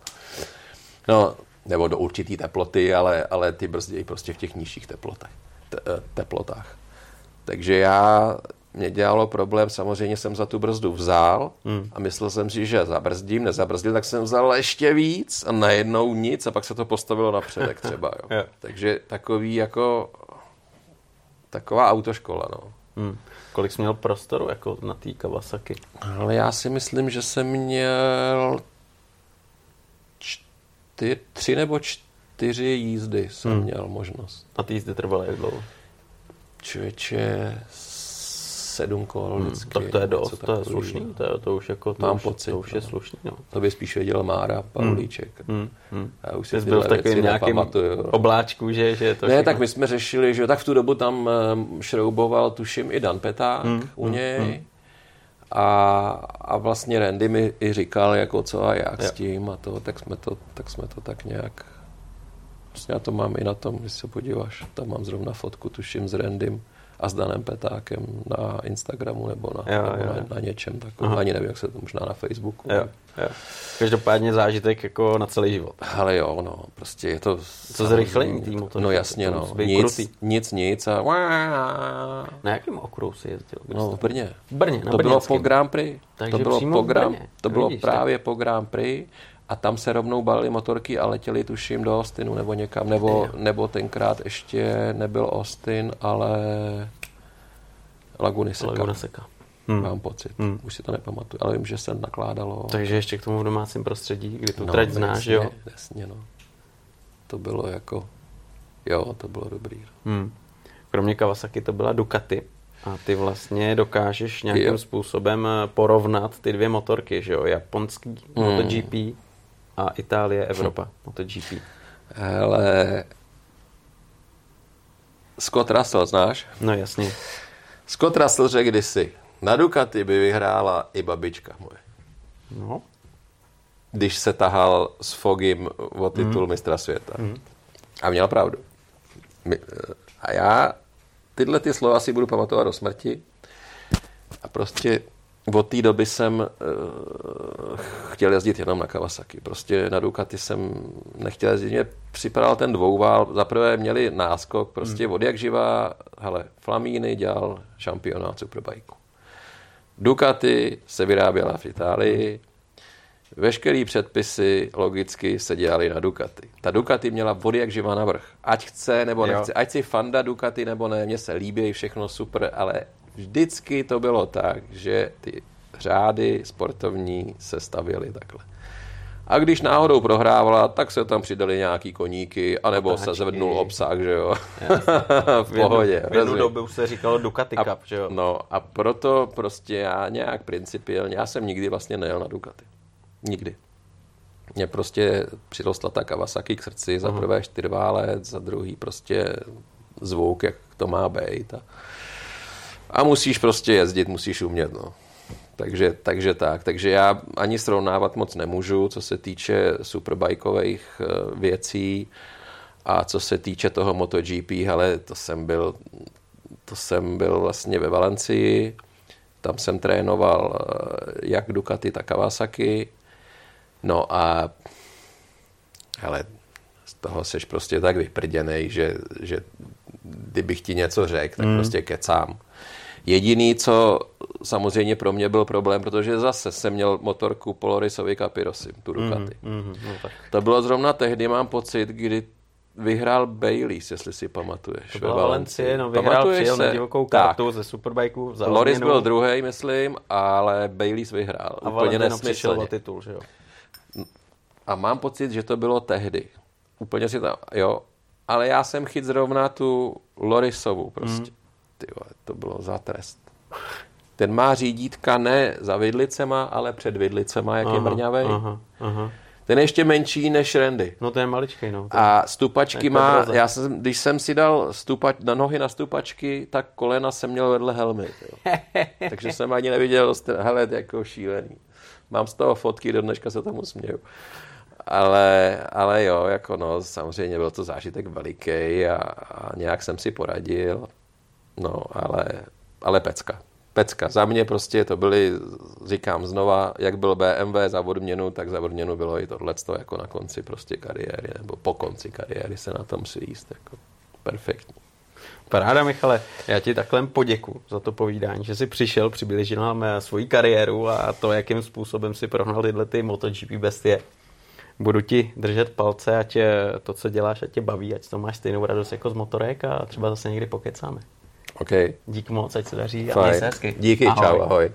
No, nebo do určitý teploty, ale, ale ty brzdějí prostě v těch nižších teplotách. Eh, teplotách. Takže já, mě dělalo problém, samozřejmě jsem za tu brzdu vzal hmm. a myslel jsem si, že zabrzdím, nezabrzdil, tak jsem vzal ještě víc a najednou nic a pak se to postavilo na předek třeba. Jo. Takže takový jako taková autoškola, no. Hmm. Kolik jsi měl prostoru jako na té Kawasaki? Ale já si myslím, že jsem měl čtyři, tři nebo čtyři čtyři jízdy jsem hmm. měl možnost. A ty jízdy trvaly jak dlouho? Člověče, sedm kol hmm, vždycky. Tak to je dost, to je slušný, to, je, to už jako, to Mám už, pocit, to už je no. slušný. No. To by spíš věděl Mára, Pavlíček. Hmm. Hmm. Já už si byl v nějakým no. obláčku, že, že to Ne, všechno... tak my jsme řešili, že tak v tu dobu tam šrouboval, tuším, i Dan Peták hmm. u hmm, něj. Hmm. A, a vlastně Randy mi i říkal, jako co a jak jo. s tím a to, tak jsme to, tak jsme to tak nějak Vlastně já to mám i na tom, když se podíváš, tam mám zrovna fotku, tuším, s Randym a s Danem Petákem na Instagramu nebo na, jo, nebo jo. na, na něčem takovém. Ani nevím, jak se to možná na Facebooku. Jo, jo. Každopádně zážitek jako na celý život. Ale jo, no, prostě je to... Co zrychlení týmu? To no jasně, no. Nic, nic, nic a... Na jakém okruhu si jezdil? No v Brně. Brně, na To bylo po Grand Prix. Takže to bylo, po Grand, to bylo Vidíš, právě tak? po Grand Prix a tam se rovnou balily motorky a letěli tuším do Austinu nebo někam, nebo, nebo tenkrát ještě nebyl Austin, ale Laguna Seca. Laguna Seca. Hmm. Mám pocit, hmm. už si to nepamatuju, ale vím, že se nakládalo. Takže ještě k tomu v domácím prostředí, kdy tu no, trať znáš, jasně, jo? Jasně, no. To bylo jako, jo, to bylo dobrý. Hmm. Kromě Kawasaki to byla Ducati. A ty vlastně dokážeš nějakým jo. způsobem porovnat ty dvě motorky, že jo? Japonský hmm. MotoGP a Itálie, Evropa, hm. MotoGP. Ale Scott Russell znáš? No jasně. Scott Russell řekl kdysi, na Ducati by vyhrála i babička moje. No. Když se tahal s Fogim o titul mm. mistra světa. Mm. A měl pravdu. A já tyhle ty slova si budu pamatovat do smrti. A prostě od té doby jsem uh, chtěl jezdit jenom na Kawasaki. Prostě na Ducati jsem nechtěl jezdit. Mě připadal ten dvouvál. Zaprvé měli náskok, prostě hmm. od jak živá, hele, Flamíny dělal šampionát Superbike. Ducati se vyráběla v Itálii, Veškerý předpisy logicky se dělaly na Ducati. Ta Ducati měla vody jak živa navrh. Ať chce nebo nechce. Ať si fanda Ducati nebo ne, mně se líbí všechno super, ale vždycky to bylo tak, že ty řády sportovní se stavěly takhle. A když náhodou prohrávala, tak se tam přidali nějaký koníky, anebo Táčky. se zvednul obsah, že jo. v pohodě. V jednu dobu se říkalo Ducati Cup, a, že jo. No a proto prostě já nějak principiálně, já jsem nikdy vlastně nejel na Ducati. Nikdy. Mě prostě přirostla ta Kawasaki k srdci, za prvé čtyřválec, za druhý prostě zvuk, jak to má být. A, a musíš prostě jezdit, musíš umět, no. Takže, takže tak. Takže já ani srovnávat moc nemůžu, co se týče superbajkových eh, věcí a co se týče toho MotoGP, ale to jsem byl, to jsem byl vlastně ve Valencii, tam jsem trénoval eh, jak Ducati, tak Kawasaki. No a hele, z toho seš prostě tak vyprděnej, že, že kdybych ti něco řekl, tak mm. prostě kecám. Jediný, co samozřejmě pro mě byl problém, protože zase jsem měl motorku Polarisovi Capirosy, tu Ducati. Mm, mm, no tak. To bylo zrovna tehdy, mám pocit, kdy vyhrál Baileys, jestli si pamatuješ. To byla Valencie, no vyhrál, Pamatuješ přijel se? na divokou kartu tak. ze Superbikeu za Loris byl druhý, myslím, ale Baileys vyhrál. A Úplně nesmyslně. titul, že jo? A mám pocit, že to bylo tehdy. Úplně si tam, jo. Ale já jsem chyt zrovna tu Lorisovu prostě. Mm. Ty vole, to bylo za trest. Ten má řídítka ne za vidlicema, ale před vidlicema, jak aha, je mrňavej. Aha, aha. Ten je ještě menší než Randy. No to je maličký, no. A stupačky má, já jsem, když jsem si dal stupač, na nohy na stupačky, tak kolena jsem měl vedle helmy. Jo. Takže jsem ani neviděl, hele, jako šílený. Mám z toho fotky, do dneška se tomu směju. Ale, ale jo, jako no, samozřejmě byl to zážitek veliký a, a nějak jsem si poradil. No, ale, ale pecka pecka. Za mě prostě to byly, říkám znova, jak byl BMW za odměnu, tak za odměnu bylo i tohle jako na konci prostě kariéry, nebo po konci kariéry se na tom si jíst. Jako perfektní. Paráda, Michale. Já ti takhle poděku za to povídání, že jsi přišel, přiblížil nám eh, svoji kariéru a to, jakým způsobem si prohnal tyhle ty MotoGP bestie. Budu ti držet palce, ať eh, to, co děláš, ať tě baví, ať to máš stejnou radost jako z motorek a třeba zase někdy pokecáme. OK. Díky moc, ať se daří a měj se hezky. Díky, ahoj. čau, ahoj.